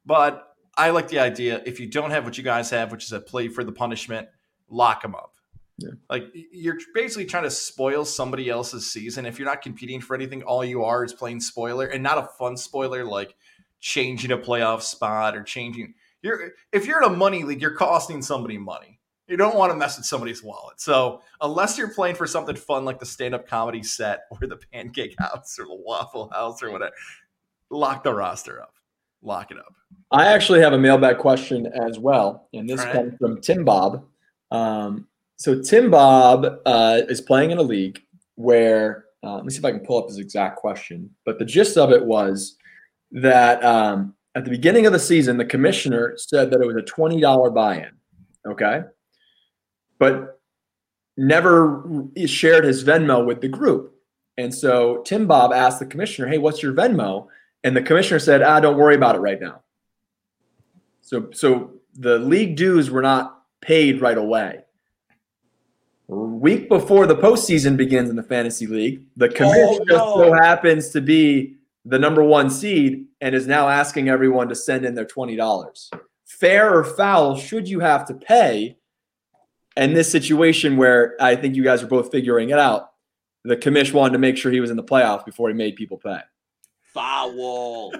But I like the idea if you don't have what you guys have, which is a play for the punishment, lock them up. Yeah. Like you're basically trying to spoil somebody else's season. If you're not competing for anything, all you are is playing spoiler and not a fun spoiler like changing a playoff spot or changing you're if you're in a money league, you're costing somebody money. You don't want to mess with somebody's wallet. So unless you're playing for something fun like the stand-up comedy set or the pancake house or the waffle house or whatever, lock the roster up. Lock it up. I actually have a mailbag question as well, and this right. comes from Tim Bob. Um, so Tim Bob uh, is playing in a league where uh, let me see if I can pull up his exact question, but the gist of it was that um, at the beginning of the season, the commissioner said that it was a twenty dollar buy-in, okay, but never shared his Venmo with the group, and so Tim Bob asked the commissioner, "Hey, what's your Venmo?" And the commissioner said, "Ah, don't worry about it right now." So, so the league dues were not paid right away. Week before the postseason begins in the fantasy league, the commissioner no. so happens to be the number one seed and is now asking everyone to send in their twenty dollars. Fair or foul? Should you have to pay? And this situation where I think you guys are both figuring it out, the commish wanted to make sure he was in the playoffs before he made people pay. Foul,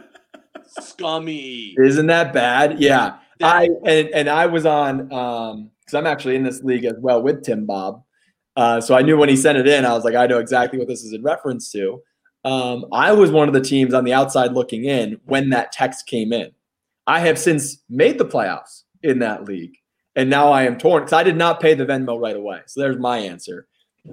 scummy. Isn't that bad? Yeah. I and, and I was on um because I'm actually in this league as well with Tim Bob. Uh, so I knew when he sent it in, I was like, I know exactly what this is in reference to. Um, I was one of the teams on the outside looking in when that text came in. I have since made the playoffs in that league, and now I am torn because I did not pay the Venmo right away. So there's my answer.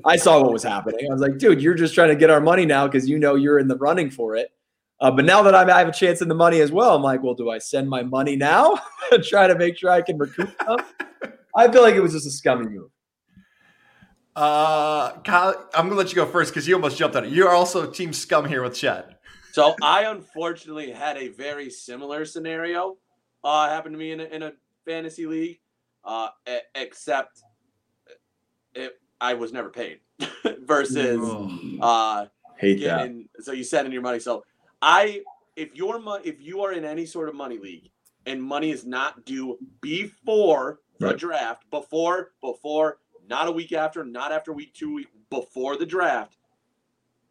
I saw what was happening. I was like, dude, you're just trying to get our money now because you know you're in the running for it. Uh, but now that I'm, I have a chance in the money as well, I'm like, well, do I send my money now and try to make sure I can recoup some? I feel like it was just a scummy move. Uh, Kyle, I'm gonna let you go first because you almost jumped on it. You're also team scum here with Chad. So I unfortunately had a very similar scenario uh, happen to me in a, in a fantasy league, uh, e- except it, I was never paid versus uh, Hate that. So you send in your money. So I, if your money, if you are in any sort of money league and money is not due before the Right. draft, before before, not a week after, not after week two, week before the draft,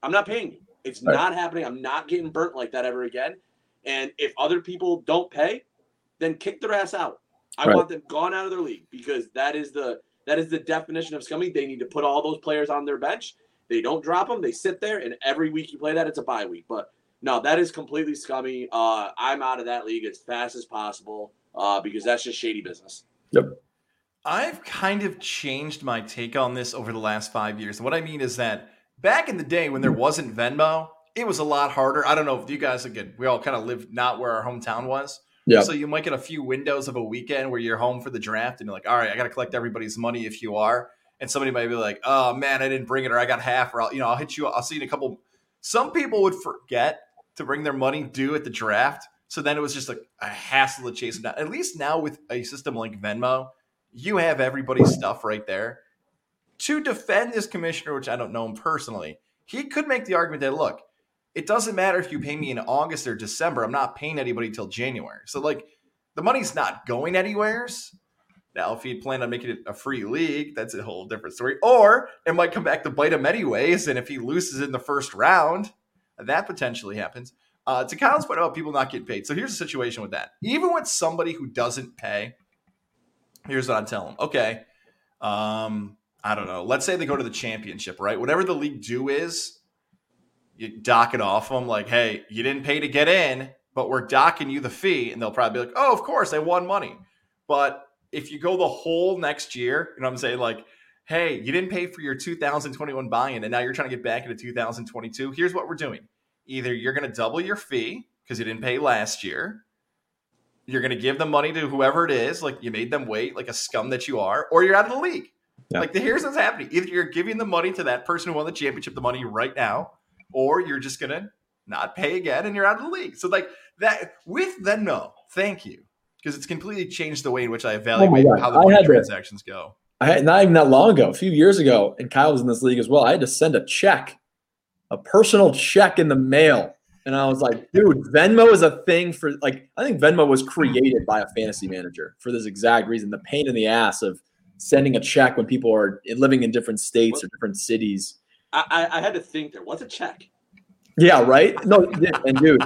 I'm not paying you. It's Right. not happening. I'm not getting burnt like that ever again. And if other people don't pay, then kick their ass out. I Right. want them gone out of their league because that is the that is the definition of scummy. They need to put all those players on their bench. They don't drop them. They sit there, and every week you play that, it's a bye week. But no, that is completely scummy. Uh, I'm out of that league as fast as possible uh, because that's just shady business. Yep. I've kind of changed my take on this over the last five years. What I mean is that back in the day when there wasn't Venmo, it was a lot harder. I don't know if you guys again, we all kind of lived not where our hometown was. Yeah. So you might get a few windows of a weekend where you're home for the draft and you're like, all right, I got to collect everybody's money if you are. And somebody might be like, oh man, I didn't bring it or I got half or I'll, you know, I'll hit you. I'll see you in a couple. Some people would forget to bring their money due at the draft. So then it was just like a hassle to chase them down. At least now with a system like Venmo, you have everybody's stuff right there. To defend this commissioner, which I don't know him personally, he could make the argument that look, it doesn't matter if you pay me in August or December. I'm not paying anybody till January. So like the money's not going anywheres. Now, if he planned on making it a free league, that's a whole different story. Or it might come back to bite him anyways. And if he loses in the first round, that potentially happens. Uh, to Kyle's point about people not getting paid. So here's the situation with that. Even with somebody who doesn't pay, here's what I'm telling them. Okay, um, I don't know. Let's say they go to the championship, right? Whatever the league due is, you dock it off them. Like, hey, you didn't pay to get in, but we're docking you the fee, and they'll probably be like, oh, of course, I won money. But if you go the whole next year, you know what I'm saying? Like, hey, you didn't pay for your 2021 buy-in, and now you're trying to get back into 2022. Here's what we're doing: either you're going to double your fee because you didn't pay last year. You're going to give the money to whoever it is, like you made them wait, like a scum that you are, or you're out of the league. Yeah. Like, here's what's happening: either you're giving the money to that person who won the championship, the money right now, or you're just going to not pay again and you're out of the league. So, like that with the no, thank you, because it's completely changed the way in which I evaluate oh God. how the I money had to- transactions go. I had not even that long ago, a few years ago, and Kyle was in this league as well. I had to send a check, a personal check in the mail. And I was like, dude, Venmo is a thing for like, I think Venmo was created by a fantasy manager for this exact reason the pain in the ass of sending a check when people are living in different states or different cities. I, I, had to think there. What's a check? Yeah, right? No, and dude,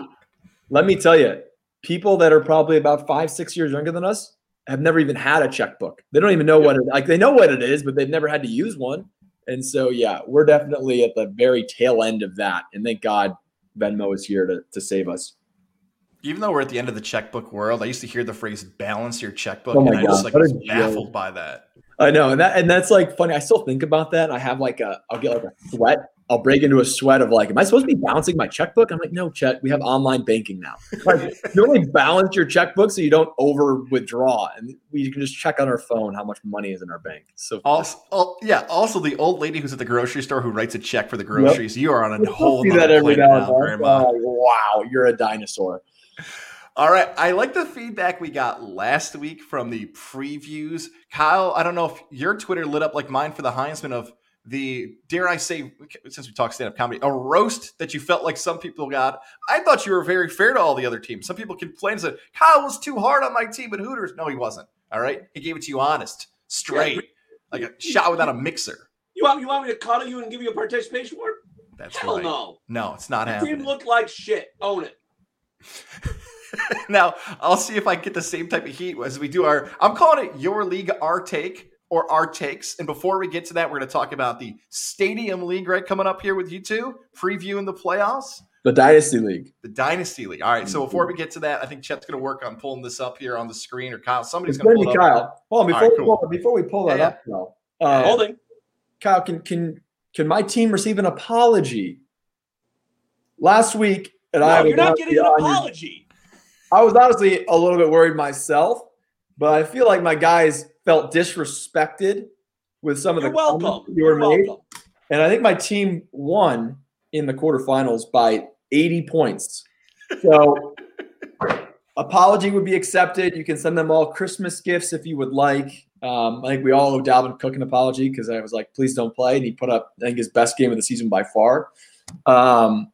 let me tell you, people that are probably about five, six years younger than us have never even had a checkbook. They don't even know what it like they know what it is, but they've never had to use one. And so yeah, we're definitely at the very tail end of that. And thank God Venmo is here to, to save us. Even though we're at the end of the checkbook world, I used to hear the phrase "balance your checkbook," Oh my and I just like was baffled by that. I know, and that and that's like funny. I still think about that. I have like a I'll get like a sweat. I'll break into a sweat of like, am I supposed to be balancing my checkbook? I'm like, no, check. We have online banking now. Like, you only balance your checkbook so you don't over withdraw, and we can just check on our phone how much money is in our bank. So Also, oh, yeah. Also, the old lady who's at the grocery store who writes a check for the groceries. You are on a whole see that every now now, Grandma. Oh, wow, you're a dinosaur. All right. I like the feedback we got last week from the previews. Kyle, I don't know if your Twitter lit up like mine for the Heisman of the, dare I say, since we talk stand up comedy, a roast that you felt like some people got. I thought you were very fair to all the other teams. Some people complained that Kyle was too hard on my team at Hooters. No, he wasn't. All right. He gave it to you honest, straight, like a shot without a mixer. You want you want me to cuddle you and give you a participation award? That's Hell right. no. No, it's not The happening. team looked like shit. Own it. now I'll see if I get the same type of heat as we do our. I'm calling it your league, our take or our takes. And before we get to that, we're going to talk about the Stadium League right coming up here with you two, previewing the playoffs, The Dynasty League. the Dynasty League. All right. So before we get to that, I think Chet's going to work on pulling this up here on the screen, or Kyle, somebody's going going to to pull be it up. Kyle. Hold on, before, All right, we cool. pull, before we pull that Yeah, up, though, uh, Holding. Kyle, can can can my team receive an apology? Last week, and I No, was you're not getting an on your- apology. I was honestly a little bit worried myself, but I feel like my guys felt disrespected with some of You're the comments welcome. that you were You're made, welcome. and I think my team won in the quarterfinals by 80 points. So apology would be accepted. You can send them all Christmas gifts if you would like. Um, I think we all owe Dalvin Cook an apology because I was like, please don't play. And he put up, I think, his best game of the season by far. Um,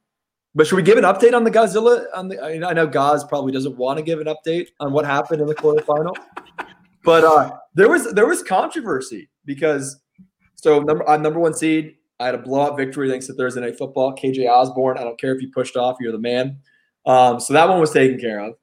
but should we give an update on the Godzilla? On the, I, mean, I know Gaz probably doesn't want to give an update on what happened in the quarterfinal, but uh, there was there was controversy because so number on number one seed, I had a blowout victory thanks to Thursday Night Football. KJ Osborne, I don't care if you pushed off, you're the man. Um, so that one was taken care of.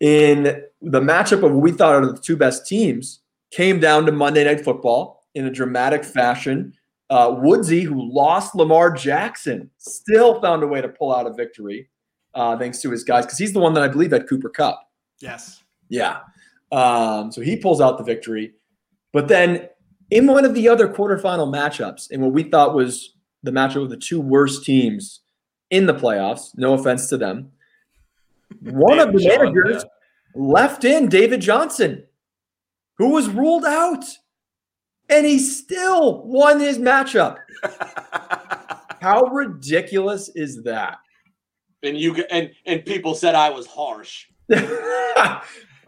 In the matchup of what we thought are the two best teams, came down to Monday Night Football in a dramatic fashion. Uh, Woodsy, who lost Lamar Jackson, still found a way to pull out a victory uh, thanks to his guys because he's the one that I believe had Cooper Kupp. Yes. Yeah. Um, so he pulls out the victory. But then in one of the other quarterfinal matchups, in what we thought was the matchup of the two worst teams in the playoffs, no offense to them, one of the John, managers yeah. left in David Johnson, who was ruled out. And he still won his matchup. How ridiculous is that? And you and and people said I was harsh.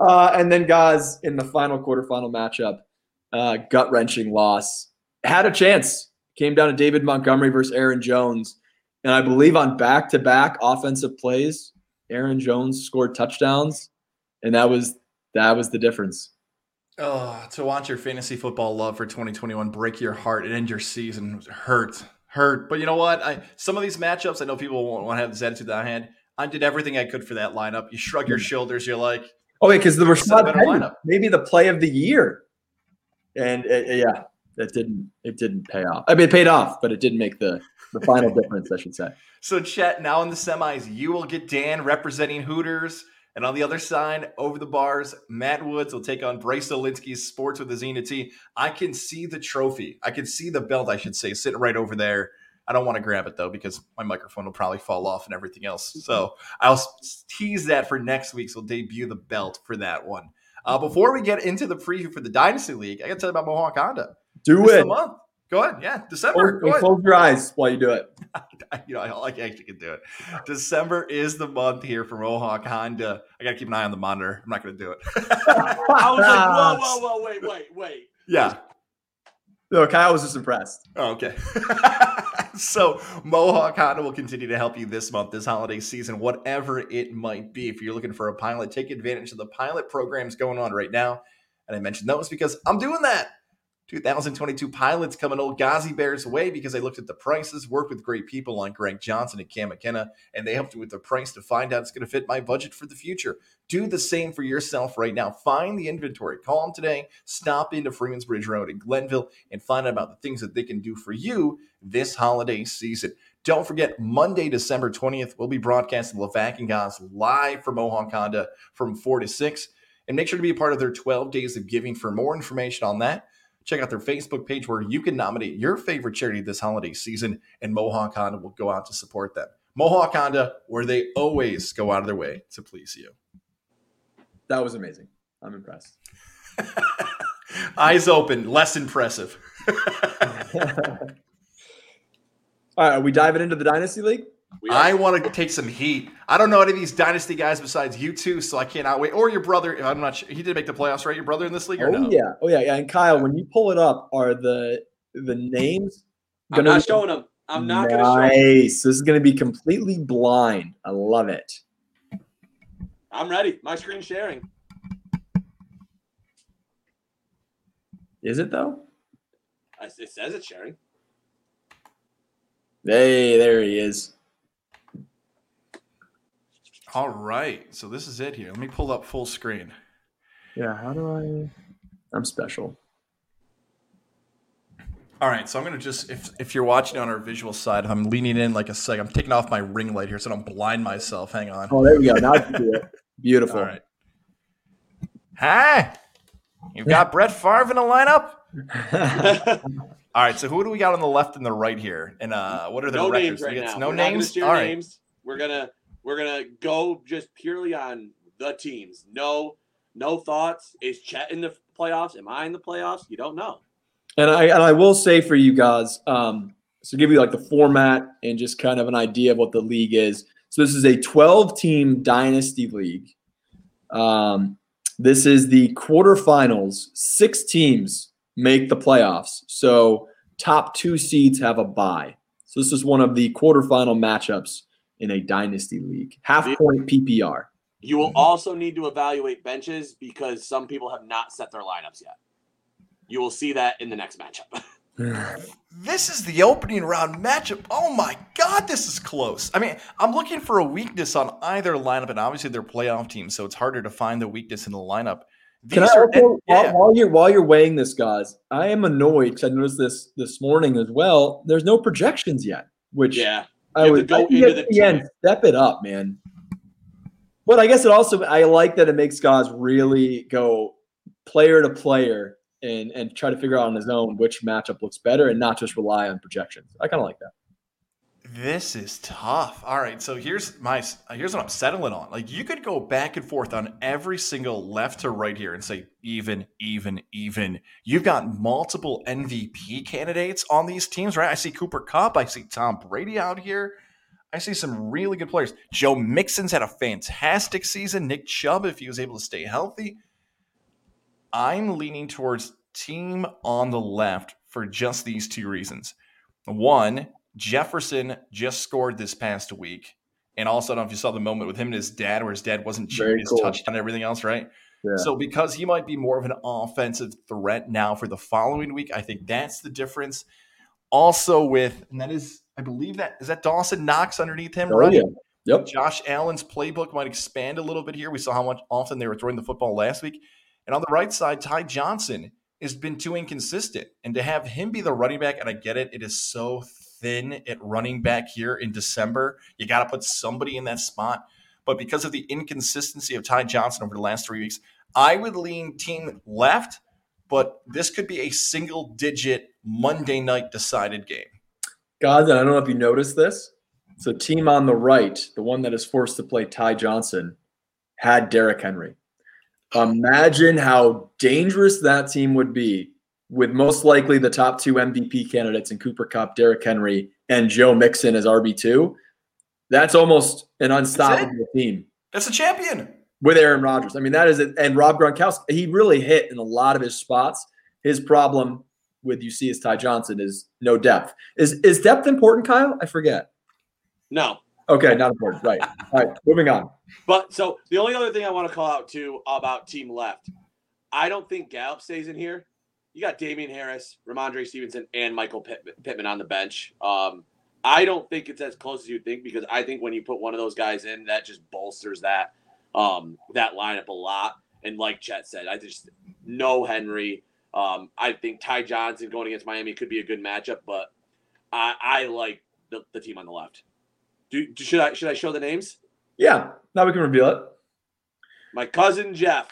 uh, and then guys in the final quarterfinal matchup, uh, gut wrenching loss. Had a chance. Came down to David Montgomery versus Aaron Jones. And I believe on back to back offensive plays, Aaron Jones scored touchdowns. And that was that was the difference. Oh, to watch your fantasy football love for 2021 break your heart and end your season hurt, hurt. But you know what? I some of these matchups, I know people won't want to have this attitude that I had. I did everything I could for that lineup. You shrug your shoulders. You're like, Oh, wait, because the Rashad Penny, lineup. maybe the play of the year. And uh, yeah, it didn't it didn't pay off. I mean, it paid off, but it didn't make the the final difference, I should say. so Chet. Now in the semis, you will get Dan representing Hooters, and on the other side, over the bars, Matt Woods will take on Bryce Olinsky's Sports with a Zena T. I can see the trophy. I can see the belt. I should say, sitting right over there. I don't want to grab it though because my microphone will probably fall off and everything else. So I'll tease that for next week. So we'll debut the belt for that one. Uh, before we get into the preview for the Dynasty League, I got to tell you about Mohawk Honda. Do This it. the month. Go ahead. Yeah, December. Close, Go ahead. close your eyes while you do it. you know, I like actually can do it. December is the month here for Mohawk Honda. I got to keep an eye on the monitor. I'm not going to do it. I was like, whoa, whoa, whoa, wait, wait, wait. yeah. No, Kyle was just impressed. Oh, okay. so Mohawk Honda will continue to help you this month, this holiday season, whatever it might be. If you're looking for a pilot, take advantage of the pilot programs going on right now. And I mentioned those because I'm doing that. 2022 pilots coming old Ghazi Bears away because I looked at the prices, worked with great people like Greg Johnson and Cam McKenna, and they helped me with the price to find out it's going to fit my budget for the future. Do the same for yourself right now. Find the inventory. Call them today. Stop into Freeman's Bridge Road in Glenville and find out about the things that they can do for you this holiday season. Don't forget, Monday, December 20th, we'll be broadcasting Levac and Gaz live from Mohawk Honda from 4 to 6. And make sure to be a part of their 12 days of giving. For more information on that, check out their Facebook page where you can nominate your favorite charity this holiday season, and Mohawk Honda will go out to support them. Mohawk Honda, where they always go out of their way to please you. That was amazing. I'm impressed. Eyes open, less impressive. All right, are we diving into the Dynasty League? We are- I want to take some heat. I don't know any of these dynasty guys besides you two, so I cannot wait. Or your brother. I'm not sure. He did make the playoffs, right? Your brother in this league or Oh no? yeah, oh yeah, yeah. And Kyle, when you pull it up, are the the names? I'm not be- showing them. I'm not going to show 'em. Nice. This is going to be completely blind. I love it. I'm ready. My screen sharing. Is it though? It says it's sharing. Hey, there he is. All right. So this is it here. Let me pull up full screen. Yeah. How do I? I'm special. All right, so I'm gonna just if if you're watching on our visual side, I'm leaning in like a sec. I'm taking off my ring light here so I don't blind myself. Hang on. Oh, there we go. Now I can do it. Beautiful. All right. Hi. You've got Brett Favre in the lineup. All right, so who do we got on the left and the right here? And uh, what are the no records? names right now. No We're not gonna names. share All right. names. We're gonna we're gonna go just purely on the teams. No no thoughts. Is Chet in the playoffs? Am I in the playoffs? You don't know. And I and I will say for you guys, um, so give you like the format and just kind of an idea of what the league is. So this is a 12 team dynasty league. Um, this is the quarterfinals. Six teams make the playoffs. So top two seeds have a bye. So this is one of the quarterfinal matchups in a dynasty league. Half point PPR. You will also need to evaluate benches because some people have not set their lineups yet. You will see that in the next matchup. This is the opening round matchup. Oh my God, this is close. I mean, I'm looking for a weakness on either lineup, and obviously they're playoff teams, so it's harder to find the weakness in the lineup. Can I These are- also, yeah. while, while you're while you're weighing this, guys, I am annoyed because I noticed this this morning as well. There's no projections yet, which yeah. I would go into the end step it up, man. But I guess it also I like that it makes guys really go player to player and and try to figure out on his own which matchup looks better and not just rely on projections. I kind of like that. This is tough. All right, so here's my here's what I'm settling on. Like you could go back and forth on every single left to right here and say even, even, even. You've got multiple MVP candidates on these teams, right? I see Cooper Kupp, I see Tom Brady out here. I see some really good players. Joe Mixon's had a fantastic season. Nick Chubb, if he was able to stay healthy. I'm leaning towards team on the left for just these two reasons. One, Jefferson just scored this past week. And also, I don't know if you saw the moment with him and his dad, where his dad wasn't cheering his cool. touchdown and everything else, right? Yeah. So, because he might be more of an offensive threat now for the following week, I think that's the difference. Also, with, and that is, I believe that, is that Dawson Knox underneath him, Oh, right? yeah. Yep. Josh Allen's playbook might expand a little bit here. We saw how much often they were throwing the football last week. And on the right side, Ty Johnson has been too inconsistent. And to have him be the running back, and I get it, it is so thin at running back here in December. You got to put somebody in that spot. But because of the inconsistency of Ty Johnson over the last three weeks, I would lean team left, but this could be a single digit Monday night decided game. And I don't know if you noticed this. So team on the right, the one that is forced to play Ty Johnson, had Derrick Henry. Imagine how dangerous that team would be with most likely the top two MVP candidates in Cooper Kupp, Derrick Henry, and Joe Mixon as RB2. That's almost an unstoppable team That's a champion. with Aaron Rodgers. I mean, that is it. And Rob Gronkowski, he really hit in a lot of his spots. His problem with you see is Ty Johnson is no depth. Is is depth important, Kyle? I forget. No. Okay, not important. Right. All right, moving on. But so the only other thing I want to call out too about team left, I don't think Gallup stays in here. You got Damien Harris, Rhamondre Stevenson, and Michael Pitt- Pittman on the bench. Um, I don't think it's as close as you think because I think when you put one of those guys in, that just bolsters that um, that lineup a lot. And like Chet said, I just know Henry. Um, I think Ty Johnson going against Miami could be a good matchup, but I, I like the, the team on the left. Do, do- should I should I show the names? Yeah, now we can reveal it. My cousin Jeff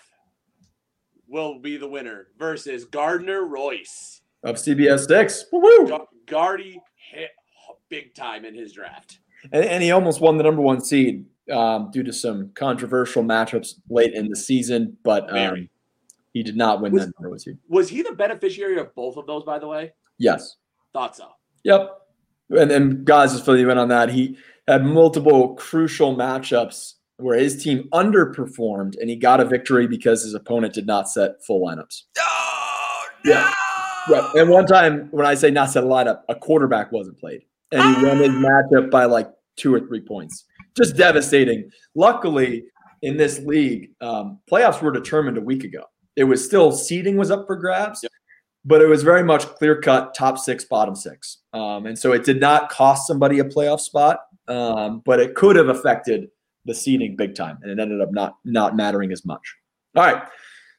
will be the winner versus Gardner Royce. Of CBS six. Gar- Gardy hit big time in his draft. And, and he almost won the number one seed um, due to some controversial matchups late in the season, but um, he did not win Was- that number one seed. Was he the beneficiary of both of those, by the way? Yes. Thought so. Yep. And then guys, just fill you in on that. He had multiple crucial matchups where his team underperformed and he got a victory because his opponent did not set full lineups. Oh, Yeah. Right. And one time when I say not set a lineup, a quarterback wasn't played. And he won his matchup by like two or three points. Just devastating. Luckily, in this league, um, playoffs were determined a week ago. It was still seeding was up for grabs, Yep. but it was very much clear cut top six, bottom six. Um, and so it did not cost somebody a playoff spot, um, but it could have affected the seeding big time. And it ended up not not mattering as much. All right.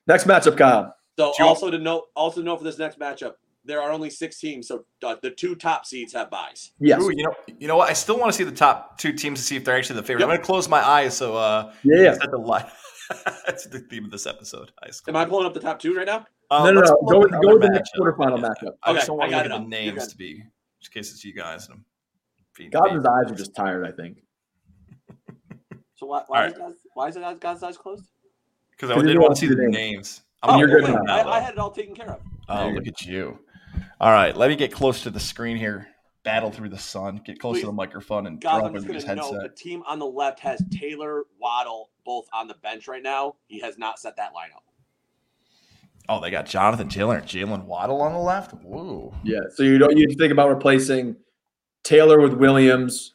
Next matchup, Kyle. So Do also to note, also note for this next matchup, there are only six teams, so uh, the two top seeds have buys. Yes. Ooh, you know, you know what? I still want to see the top two teams to see if they're actually the favorite. Yep. I'm going to close my eyes so uh, Yeah. yeah. set the line. That's the theme of this episode. Eyes Am I pulling up the top two right now? Uh, no, no, no. pull Go with, go another with the next matchup. quarterfinal Yeah. matchup. I just Okay, don't want I to got look it the names to be, just in case it's you guys. And I'm feeding- God's eyes are just tired, I think. So why, All why, right. is, God's, why is it God's eyes closed? Because I didn't don't want to see see the the names. Oh, I'm you're you're good good now. now. I, I had it all taken care of. Oh, There look at you. All right, let me get close to the screen here. battle through the sun, get close Please. to the microphone, and Guys, throw I'm just into his going to note headset. the team on the left has Taylor Waddle both on the bench right now. He has not set that lineup. Oh, they got Jonathan Taylor and Jaylen Waddle on the left. Whoa. Yeah. So you don't you think about replacing Taylor with Williams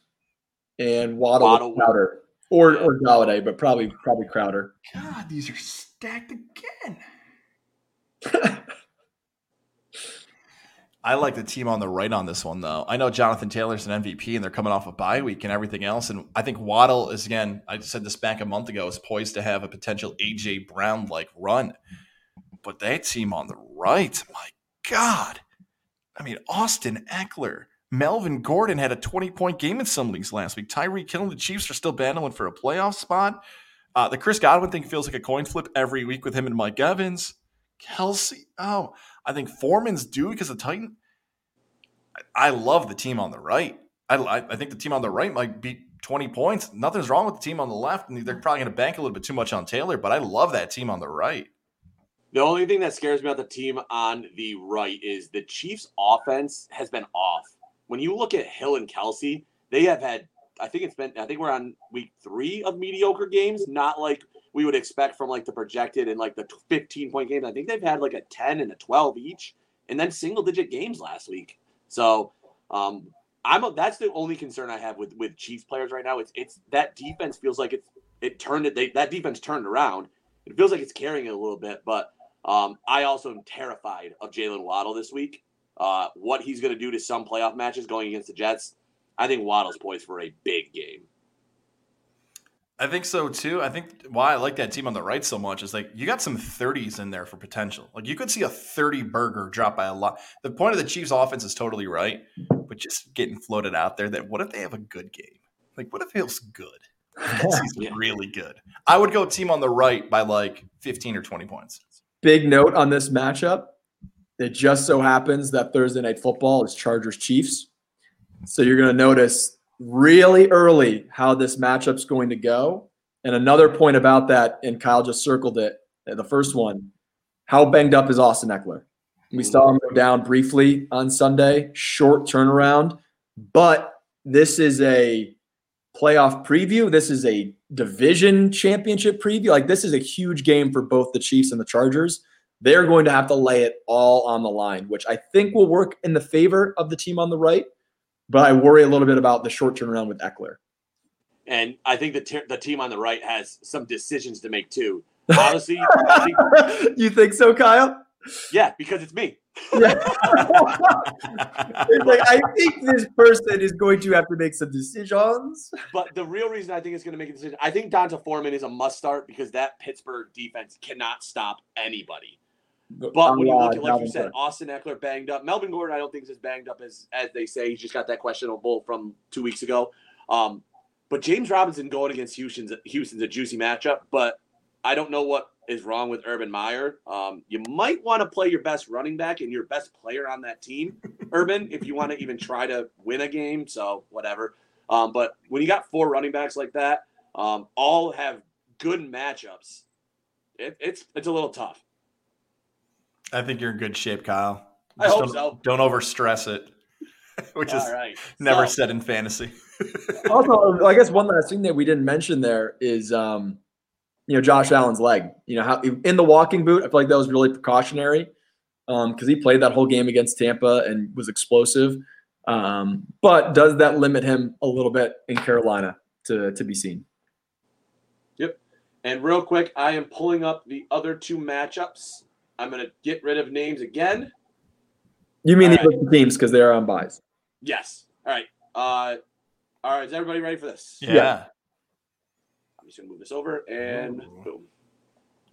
and Waddle, Waddle with with- Crowder. Or or Golladay, but probably probably Crowder. God, these are stacked again. I like the team on the right on this one, though. I know Jonathan Taylor's an MVP and they're coming off a bye week and everything else. And I think Waddle is, again, I said this back a month ago, is poised to have a potential A.J. Brown like run. But that team on the right, my God. I mean, Austin Ekeler, Melvin Gordon had a 20 point game in some leagues last week. Tyreek Hill and the Chiefs are still battling for a playoff spot. Uh, the Chris Godwin thing feels like a coin flip every week with him and Mike Evans. Kelce, oh, I think Foreman's due because the Titan. I, I love the team on the right. I, I I think the team on the right might beat 20 points. Nothing's wrong with the team on the left, and they're probably going to bank a little bit too much on Taylor, but I love that team on the right. The only thing that scares me about the team on the right is the Chiefs' offense has been off. When you look at Hill and Kelce, they have had, I think it's been, I think we're on week three of mediocre games, not like we would expect from like the projected and like the 15 point games. I think they've had like a 10 and a 12 each, and then single digit games last week. So, um, I'm a, that's the only concern I have with with Chiefs players right now. It's it's that defense feels like it's it turned it they, that defense turned around. It feels like it's carrying it a little bit, but um, I also am terrified of Jaylen Waddle this week. Uh, what he's going to do to some playoff matches going against the Jets. I think Waddle's poised for a big game. I think so too. I think why I like that team on the right so much is like you got some 30s in there for potential. Like you could see a 30 burger drop by a lot. The point of the Chiefs offense is totally right, but just getting floated out there that what if they have a good game? Like what if Hill's good? He's Yeah. really good. I would go team on the right by like 15 or 20 points. Big note on this matchup. It just so happens that Thursday night football is Chargers Chiefs. So you're going to notice really early how this matchup's going to go. And another point about that, and Kyle just circled it, uh, the first one. How banged up is Austin Ekeler? We saw him go down briefly on Sunday, short turnaround, but this is a playoff preview. This is a division championship preview. Like this is a huge game for both the Chiefs and the Chargers. They're going to have to lay it all on the line, which I think will work in the favor of the team on the right. But I worry a little bit about the short turnaround with Ekeler. And I think the, te- the team on the right has some decisions to make too. Honestly, think, you think so, Kyle? yeah, because it's me. Yeah. It's like, I think this person is going to have to make some decisions. But the real reason I think it's going to make a decision, I think D'Onta Foreman is a must start because that Pittsburgh defense cannot stop anybody. But when you look at, like you said, Austin Ekeler banged up. Melvin Gordon, I don't think is as banged up as as they say. He's just got that questionable from two weeks ago. Um, but James Robinson going against Houston's Houston's a juicy matchup. But I don't know what is wrong with Urban Meyer. Um, you might want to play your best running back and your best player on that team, Urban, if you want to even try to win a game. So whatever. Um, but when you got four running backs like that, um, all have good matchups. It, it's it's a little tough. I think you're in good shape, Kyle. I hope don't, so. Don't overstress it, which is All right. never So- said in fantasy. also, I guess one last thing that we didn't mention there is, um, you know, Josh Allen's leg. You know, how in the walking boot, I feel like that was really precautionary because he played that whole game against Tampa and was explosive. Um, but does that limit him a little bit in Carolina to to be seen? Yep. And real quick, I am pulling up the other two matchups. I'm going to get rid of names again. You mean All the other teams because they are on buys? Yes. All right. Uh, all right. Is everybody ready for this? Yeah. I'm just going to move this over and Ooh. boom.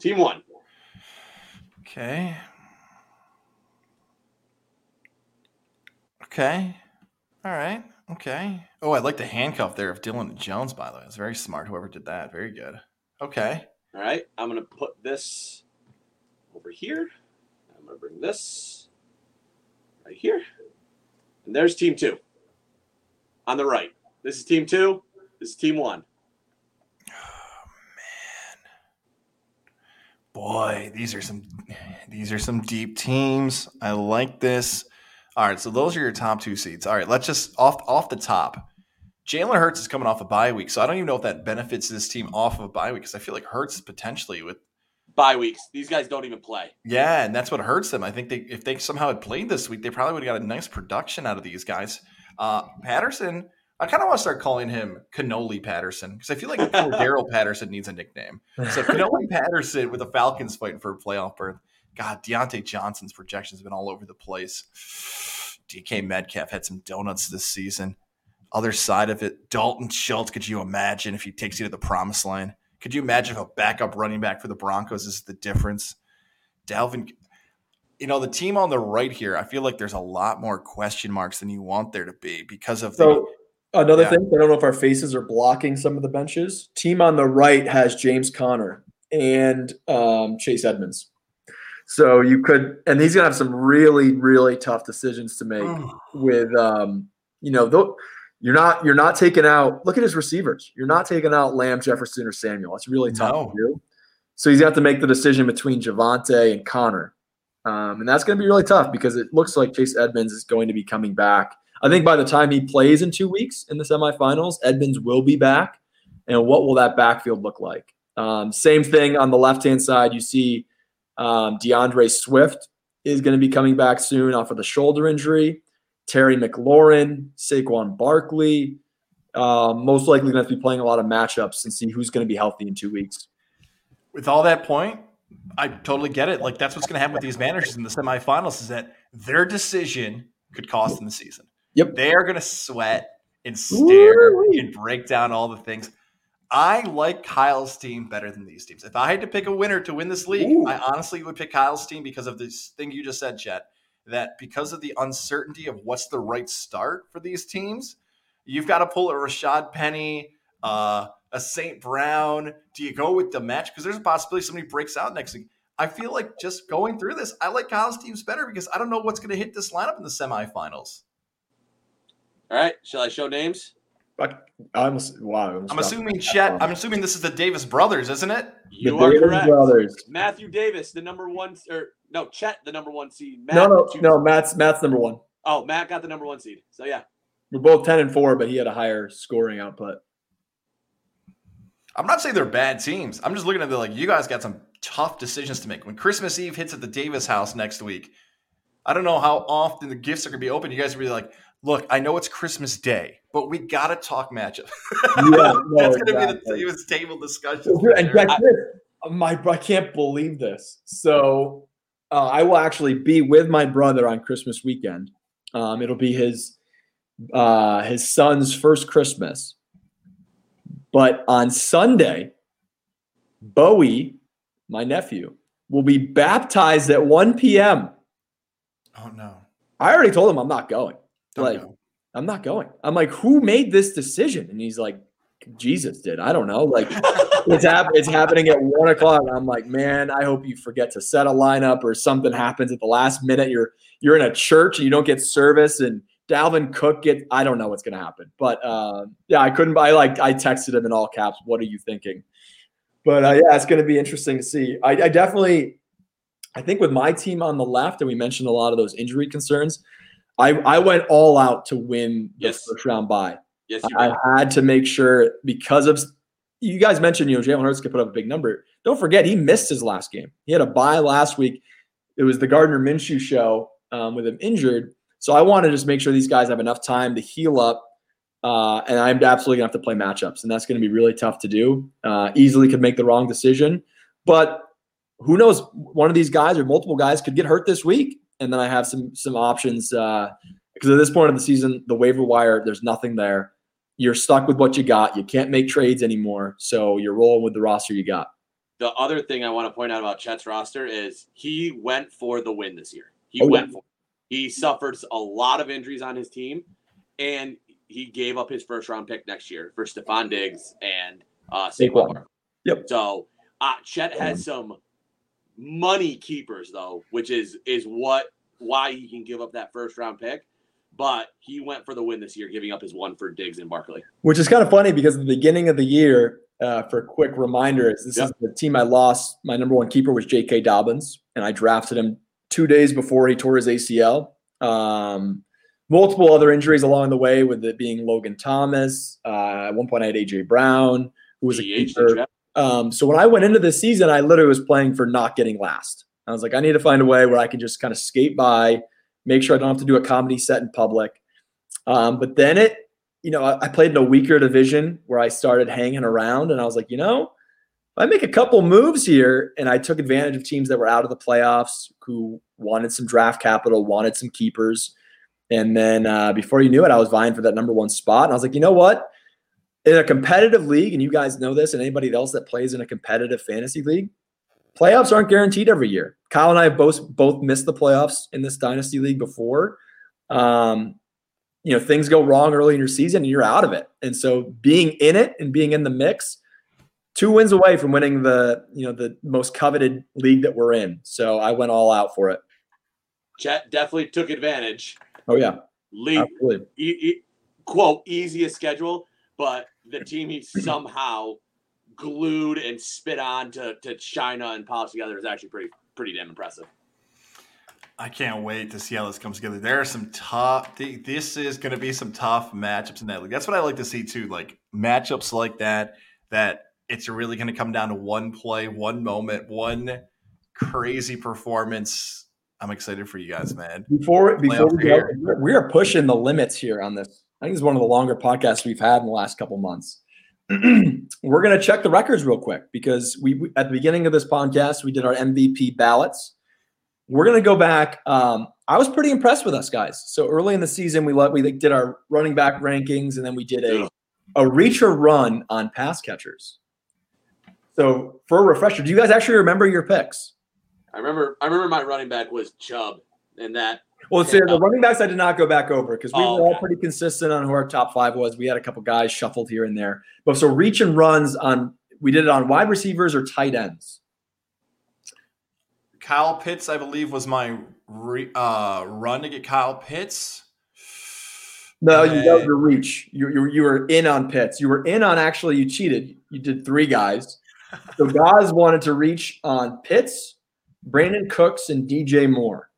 Team one. Okay. Okay. All right. Okay. Oh, I like the handcuff there of Dylan Jones, by the way. It's very smart. Whoever did that. Very good. Okay. All right. I'm going to put this over here. I'm going to bring this right here. And there's team two on the right. This is team two. This is team one. Oh, man. Boy, these are some these are some deep teams. I like this. All right, so those are your top two seeds. All right, let's just off off the top. Jalen Hurts is coming off a bye week, so I don't even know if that benefits this team off of a bye week because I feel like Hurts potentially with bye weeks. These guys don't even play. Yeah, and that's what hurts them. I think they if they somehow had played this week, they probably would have got a nice production out of these guys. Uh, Patterson, I kind of want to start calling him Cannoli Patterson because I feel like Daryl Patterson needs a nickname. So Cannoli Patterson with the Falcons fighting for a playoff berth. God, Diontae Johnson's projections have been all over the place. DK Metcalf had some donuts this season. Other side of it, Dalton Schultz. Could you imagine if he takes you to the promised line? Could you imagine if a backup running back for the Broncos is the difference? Dalvin, you know, the team on the right here, I feel like there's a lot more question marks than you want there to be because of so, the. Another yeah. thing, I don't know if our faces are blocking some of the benches. Team on the right has James Conner and um, Chase Edmonds. So you could, and he's gonna have some really, really tough decisions to make with, um, you know, though you're not you're not taking out. Look at his receivers. You're not taking out Lamb, Jefferson, or Samuel. It's really tough no. to do. So he's got to make the decision between Javonte and Conner, um, and that's going to be really tough because it looks like Chase Edmonds is going to be coming back. I think by the time he plays in two weeks in the semifinals, Edmonds will be back. And what will that backfield look like? Um, same thing on the left hand side. You see um, D'Andre Swift is going to be coming back soon off of the shoulder injury. Terry McLaurin, Saquon Barkley. Uh, most likely going to be playing a lot of matchups and see who's going to be healthy in two weeks. With all that point, I totally get it. Like that's what's going to happen with these managers in the semifinals is that their decision could cost them the season. Yep, they are going to sweat and stare Woo-wee. and break down all the things. I like Kyle's team better than these teams. If I had to pick a winner to win this league, Ooh. I honestly would pick Kyle's team because of this thing you just said, Chet that because of the uncertainty of what's the right start for these teams, you've got to pull a Rashad Penny, uh, a St. Brown. Do you go with the match? Because there's a possibility somebody breaks out next week. I feel like just going through this, I like Kyle's teams better because I don't know what's going to hit this lineup in the semifinals. All right, shall I show names? But I'm wow. I'm, I'm assuming Chet. I'm assuming this is the Davis brothers, isn't it? You the are Davis correct. Brothers. Matthew Davis, the number one, or no, Chet, the number one seed. Matt, no, no, no. Matt's Matt's number one. Oh, Matt got the number one seed. So yeah, we're both ten and four, but he had a higher scoring output. I'm not saying they're bad teams. I'm just looking at the like you guys got some tough decisions to make. When Christmas Eve hits at the Davis house next week, I don't know how often the gifts are gonna be open. You guys are be like, look, I know it's Christmas Day, but we gotta talk matchup. Yeah, no, that's gonna exactly. be the table discussion. And Jack, my I can't believe this. So uh, I will actually be with my brother on Christmas weekend. Um, it'll be his uh, his son's first Christmas. But on Sunday, Bowie, my nephew, will be baptized at 1 p.m. Oh no! I already told him I'm not going. Don't like, go. I'm not going. I'm like, who made this decision? And he's like, Jesus did. I don't know. Like it's hap- it's happening at one o'clock. I'm like, man, I hope you forget to set a lineup or something happens at the last minute. You're you're in a church and you don't get service and Dalvin Cook get I don't know what's gonna happen. But uh, yeah, I couldn't I like I texted him in all caps, what are you thinking? But uh, yeah, it's gonna be interesting to see. I, I definitely I think with my team on the left, and we mentioned a lot of those injury concerns, I, I went all out to win the yes. first round bye. Yes, I had to make sure because of you guys mentioned, you know, Jalen Hurts could put up a big number. Don't forget, he missed his last game. He had a bye last week. It was the Gardner Minshew show um, with him injured. So I want to just make sure these guys have enough time to heal up. Uh, and I'm absolutely going to have to play matchups. And that's going to be really tough to do. Uh, easily could make the wrong decision. But who knows? One of these guys or multiple guys could get hurt this week. And then I have some some options uh, because at this point of the season, the waiver wire, there's nothing there you're stuck with what you got. You can't make trades anymore. So you're rolling with the roster you got. The other thing I want to point out about Chet's roster is he went for the win this year. He oh, went yeah. for it. He suffered a lot of injuries on his team, and he gave up his first round pick next year for Stefon Diggs and uh, Saquon. Yep. So uh, Chet has some money keepers though, which is is what why he can give up that first round pick but he went for the win this year, giving up his one for Diggs and Barkley. Which is kind of funny because at the beginning of the year, uh, for quick reminders, this yep. is the team I lost. My number one keeper was J.K. Dobbins, and I drafted him two days before he tore his ACL. Um, multiple other injuries along the way, with it being Logan Thomas. Uh, at one point, I had AJ Brown, who was a keeper. Um, so when I went into this season, I literally was playing for not getting last. I was like, I need to find a way where I can just kind of skate by, make sure I don't have to do a comedy set in public. Um, but then it, you know, I, I played in a weaker division where I started hanging around, and I was like, you know, if I make a couple moves here, and I took advantage of teams that were out of the playoffs who wanted some draft capital, wanted some keepers, and then uh, before you knew it, I was vying for that number one spot, and I was like, you know what? In a competitive league, and you guys know this, and anybody else that plays in a competitive fantasy league, playoffs aren't guaranteed every year. Kyle and I have both both missed the playoffs in this dynasty league before. Um, you know, things go wrong early in your season, and you're out of it. And so, being in it and being in the mix, two wins away from winning the you know the most coveted league that we're in. So I went all out for it. Chet definitely took advantage. Oh yeah, League e- e- quote easiest schedule, but the team he somehow glued and spit on to to China and polish together is actually pretty pretty damn impressive. I can't wait to see how this comes together. There are some tough. This is going to be some tough matchups in that league. That's what I like to see too. Like matchups like that. That it's really going to come down to one play, one moment, one crazy performance. I'm excited for you guys, man. Before before we go, we are pushing the limits here on this. I think it's one of the longer podcasts we've had in the last couple months. we're going to check the records real quick because we at the beginning of this podcast we did our MVP ballots. We're going to go back. Um, I was pretty impressed with us guys. So early in the season, we let we did our running back rankings, and then we did a a reach or run on pass catchers. So for a refresher, do you guys actually remember your picks? I remember I remember my running back was Chubb, and that Well, see, the running backs I did not go back over because we Oh, were all okay. pretty consistent on who our top five was. We had a couple guys shuffled here and there, but so reach and runs on we did it on wide receivers or tight ends. Kyle Pitts, I believe, was my re, uh, run to get Kyle Pitts. No, you that was Okay. your reach. You, you you were in on Pitts. You were in on actually. You cheated. You did three guys. So guys wanted to reach on Pitts, Brandin Cooks, and DJ Moore.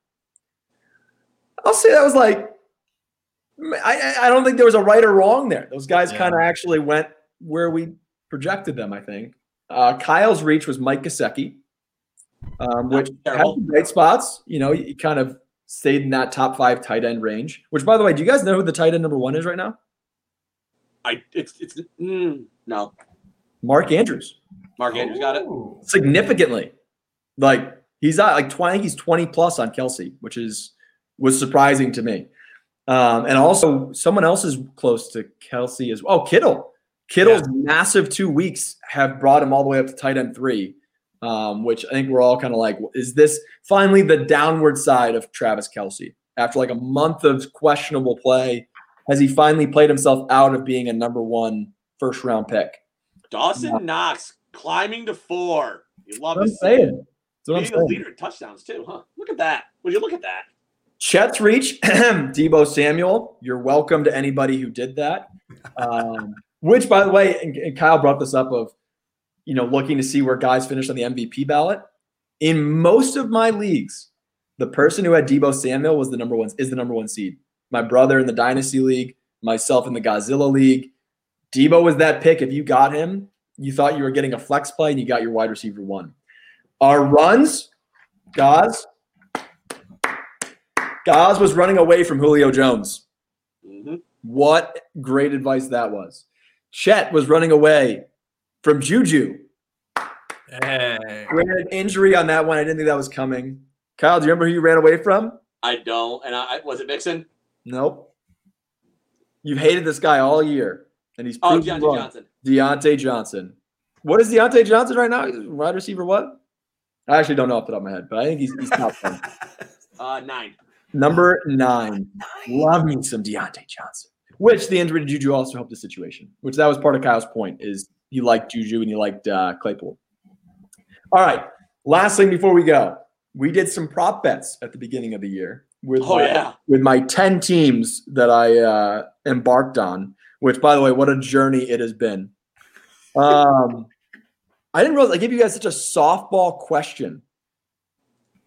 I'll say that was like. I, I I don't think there was a right or wrong there. Those guys Yeah. kind of actually went where we projected them. I think uh, Kyle's reach was Mike Gesicki, um, which had terrible. some great spots. You know, he kind of stayed in that top five tight end range. Which, by the way, do you guys know who the tight end number one is right now? I it's it's mm, no Mark Andrews, Mark Andrews got it. Significantly. Like he's at like twenty. He's twenty plus on Kelce, which is was surprising to me. Um, and also, someone else is close to Kelce as well. Oh, Kittle. Kittle's massive two weeks have brought him all the way up to tight end three, um, which I think we're all kind of like, is this finally the downward side of Travis Kelce after like a month of questionable play? Has he finally played himself out of being a number one first round pick? Dawson Yeah. Knox climbing to four. You love That's to what I'm it. saying. That's what I'm saying. leader in touchdowns too, huh? Look at that. Would you look at that? Chet's reach, Deebo Samuel. You're welcome to anybody who did that. Um, which, by the way, and, and Kyle brought this up of, you know, looking to see where guys finish on the MVP ballot. In most of my leagues, the person who had Deebo Samuel was the number one is the number one seed. My brother in the Dynasty League, myself in the Godzilla League. Deebo was that pick. If you got him, you thought you were getting a flex play, and you got your wide receiver one. Our runs, Gaz, Gaz was running away from Julio Jones. hmm What great advice that was. Chet was running away from Juju. Hey. Granted, injury on that one. I didn't think that was coming. Kyle, do you remember who you ran away from? I don't. And I I- was it Mixon? Nope. You've hated this guy all year, and he's Oh, proven Diontae wrong. Johnson. Diontae Johnson. What is Diontae Johnson right now? He's Wide receiver what? I actually don't know off the top of my head, but I think he's, he's top 10. Uh, nine. Number nine. Love me some Diontae Johnson. Which the injury to Juju also helped the situation. Which that was part of Kyle's point is you liked Juju and you liked uh, Claypool. All right. Last thing before we go, we did some prop bets at the beginning of the year with Oh my, yeah. with my ten teams that I uh, embarked on. Which, by the way, what a journey it has been. Um, I didn't realize I gave you guys such a softball question.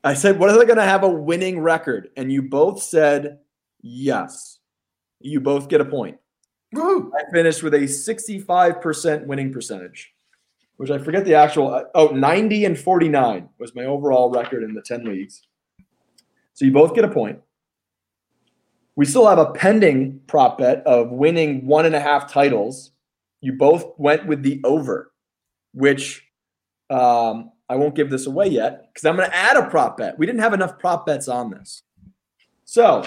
I said, what are they going to have a winning record? And you both said yes. You both get a point. Woo! I finished with a 65% winning percentage, which I forget the actual. Oh, 90 and 49 was my overall record in the 10 leagues. So you both get a point. We still have a pending prop bet of winning one and a half titles. You both went with the over, which um, I won't give this away yet because I'm going to add a prop bet. We didn't have enough prop bets on this. So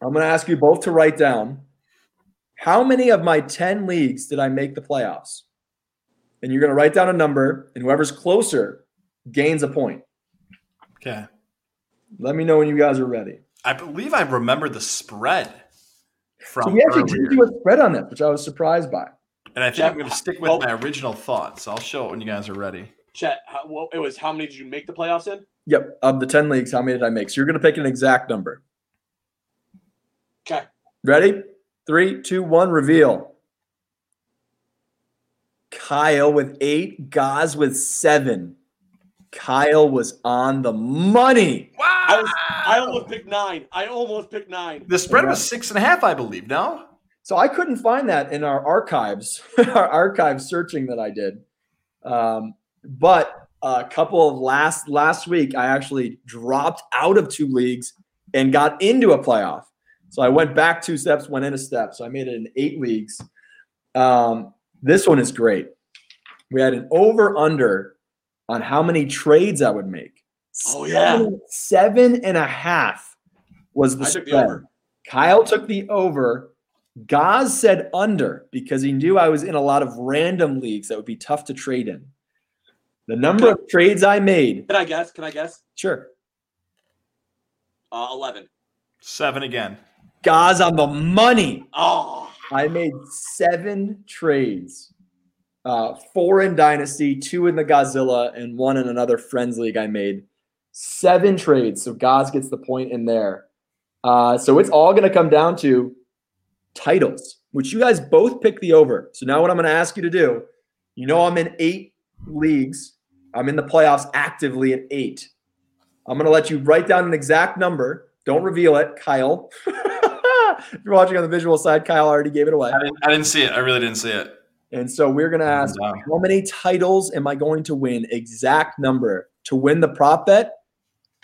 I'm going to ask you both to write down how many of my 10 leagues did I make the playoffs? And you're going to write down a number, and whoever's closer gains a point. Okay. Let me know when you guys are ready. I believe I remember the spread from So we actually earlier. did do a spread on this, which I was surprised by. and I think I'm going to stick with Oh. my original thoughts. I'll show it when you guys are ready. Chet, how, well, it was how many did you make the playoffs in? Yep. Of the 10 leagues, how many did I make? So you're going to pick an exact number. Okay. Ready? Three, two, one, reveal. Kyle with eight, Gaz with seven. Kyle was on the money. Wow! I was I almost picked nine. I almost picked nine. the spread was six and a half, I believe. No, So I couldn't find that in our archives, our archive searching that I did. Um, but a couple of last last week, I actually dropped out of two leagues and got into a playoff. So I went back two steps, went in a step. So I made it in eight leagues. Um, this one is great. We had an over under on how many trades I would make. Oh, yeah. Seven- seven and a half was the I took the over. Kyle took the over. Gaz said under because he knew I was in a lot of random leagues that would be tough to trade in. The number of trades I made, Can I guess? Can I guess? sure. Uh, Eleven. seven again. Gaz on the money. Oh, I made seven trades. Uh, four in Dynasty, two in the Godzilla, and one in another Friends League I made. Seven trades. So Gaz gets the point in there. Uh, so it's all going to come down to titles, which you guys both pick the over. So now what I'm going to ask you to do, you know, I'm in eight leagues. I'm in the playoffs actively at eight. I'm going to let you write down an exact number. Don't reveal it, Kyle. if you're watching on the visual side, Kyle already gave it away. I didn't, I didn't see it. I really didn't see it. And so we're going to ask Wow. how many titles am I going to win? Exact number to win the prop bet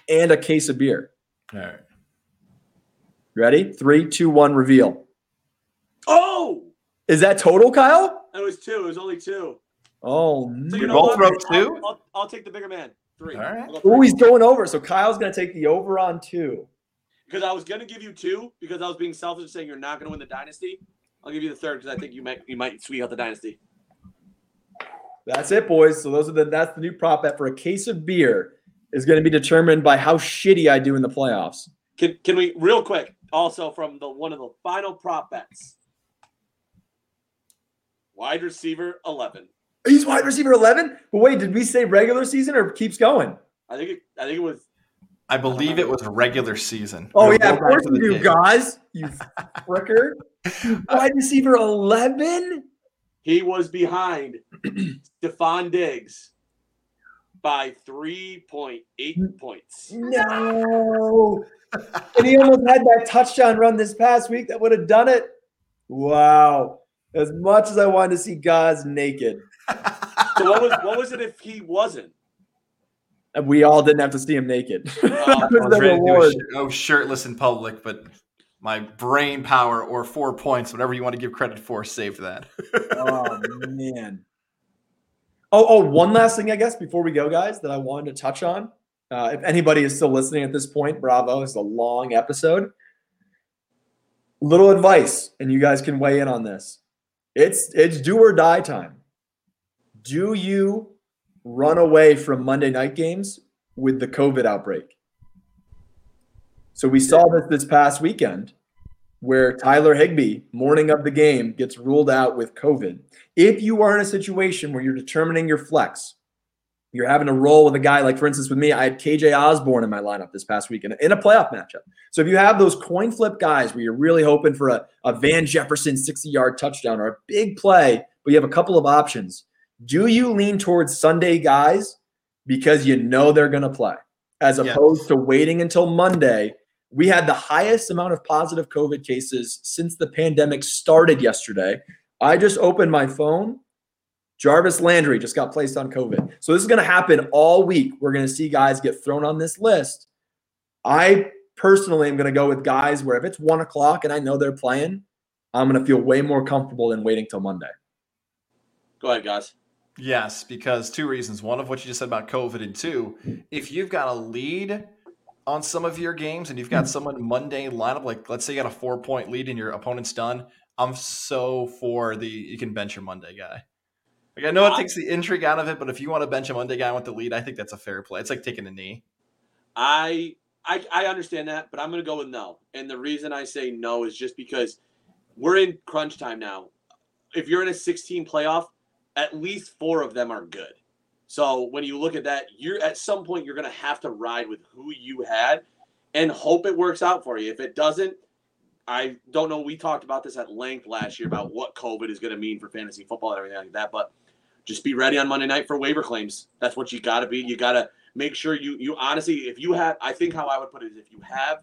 and a case of beer. All right. Ready? Three, two, one, reveal. oh! Is that total, Kyle? It was two. It was only two. Oh, So no. you know both what? wrote I'll- two? I'll, I'll, take the bigger man. Three. All right. I'll go Oh, three. he's going over. So Kyle's going to take the over on two. Because I was gonna give you two because I was being selfish and saying you're not gonna win the dynasty. I'll give you the third because I think you might you might sweep out the dynasty. That's it, boys. So those are the that's the new prop bet for a case of beer is going to be determined by how shitty I do in the playoffs. Can can we real quick also from the one of the final prop bets? Wide receiver eleven. He's wide receiver 11. But wait, did we say regular season or keeps going? I think it, I think it was I believe it was regular season. Oh We'll yeah, of course you the do, game. guys. You fricker. Wide receiver eleven. he was behind Stefon Diggs by three point eight points. No. and he almost had that touchdown run this past week that would have done it. Wow. As much as I wanted to see guys naked, So what was what was it if he wasn't? and we all didn't have to see him naked. that was was the ready to do a reward. sh- oh, shirtless in public, but my brain power or four points, whatever you want to give credit for, saved that. oh man. Oh, oh, one last thing, I guess, before we go, guys, that I wanted to touch on. Uh, if anybody is still listening at this point, bravo. It's a long episode. Little advice, and you guys can weigh in on this. It's it's do or die time. Do you run away from Monday night games with the COVID outbreak? So we saw this this past weekend where Tyler Higbee, morning of the game, gets ruled out with COVID. If you are in a situation where you're determining your flex, you're having to roll with a guy like, for instance, with me, I had KJ Osborn in my lineup this past weekend in a playoff matchup. So if you have those coin flip guys where you're really hoping for a, a Van Jefferson 60 yard touchdown or a big play, but you have a couple of options, do you lean towards Sunday guys because you know they're going to play? as opposed to waiting until Monday. We had the highest amount of positive COVID cases since the pandemic started yesterday. I just opened my phone. Jarvis Landry just got placed on COVID. So this is going to happen all week. We're going to see guys get thrown on this list. I personally am going to go with guys where if it's one o'clock and I know they're playing, I'm going to feel way more comfortable than waiting till Monday. Go ahead, guys. Yes, because two reasons. One of what you just said about COVID, and two, if you've got a lead on some of your games and you've got mm-hmm. someone Monday lineup, like let's say you got a four point lead and your opponent's done, I'm so for the you can bench your Monday guy. Like I know it takes the intrigue out of it, but if you want to bench a Monday guy with the lead, I think that's a fair play. It's like taking a knee. I I I understand that, but I'm going to go with no. And the reason I say no is just because we're in crunch time now. If you're in a 16 playoff, at least four of them are good. So when you look at that, you're at some point you're going to have to ride with who you had and hope it works out for you. If it doesn't, I don't know. We talked about this at length last year about what COVID is going to mean for fantasy football and everything like that. But just be ready on Monday night for waiver claims. That's what you got to be. You got to make sure you you honestly, if you have, I think how I would put it is if you have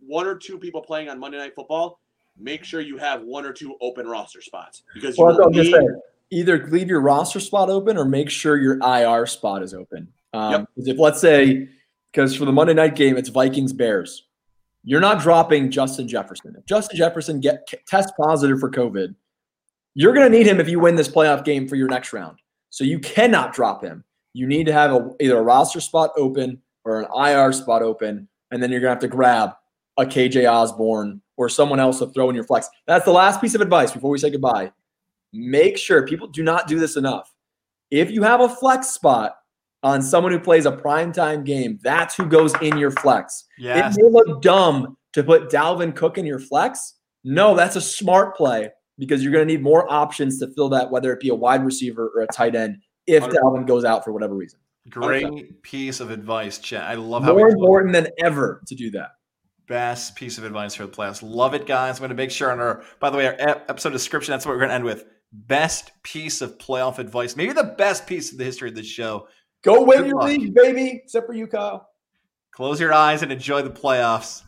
one or two people playing on Monday Night Football, make sure you have one or two open roster spots because you Well, will what I'm just need-. Either leave your roster spot open or make sure your IR spot is open. Um, Yep. If let's say, because for the Monday night game, it's Vikings Bears, you're not dropping Justin Jefferson. If Justin Jefferson get test positive for COVID, you're going to need him if you win this playoff game for your next round. So you cannot drop him. You need to have a, either a roster spot open or an IR spot open, and then you're going to have to grab a KJ Osborn or someone else to throw in your flex. That's the last piece of advice before we say goodbye. Make sure people do not do this enough. If you have a flex spot on someone who plays a primetime game, that's who goes in your flex. Yes. It may look dumb to put Dalvin Cook in your flex. No, that's a smart play because you're going to need more options to fill that, whether it be a wide receiver or a tight end, if 100. Dalvin goes out for whatever reason. Great piece of advice, Chet. I love how More important than ever to do that. best piece of advice for the playoffs. Love it, guys. I'm going to make sure on our, by the way, our episode description, that's what we're going to end with. Best piece of playoff advice. Maybe the best piece of the history of this show. Go win Good your luck. league, baby. Except for you, Kyle. Close your eyes and enjoy the playoffs.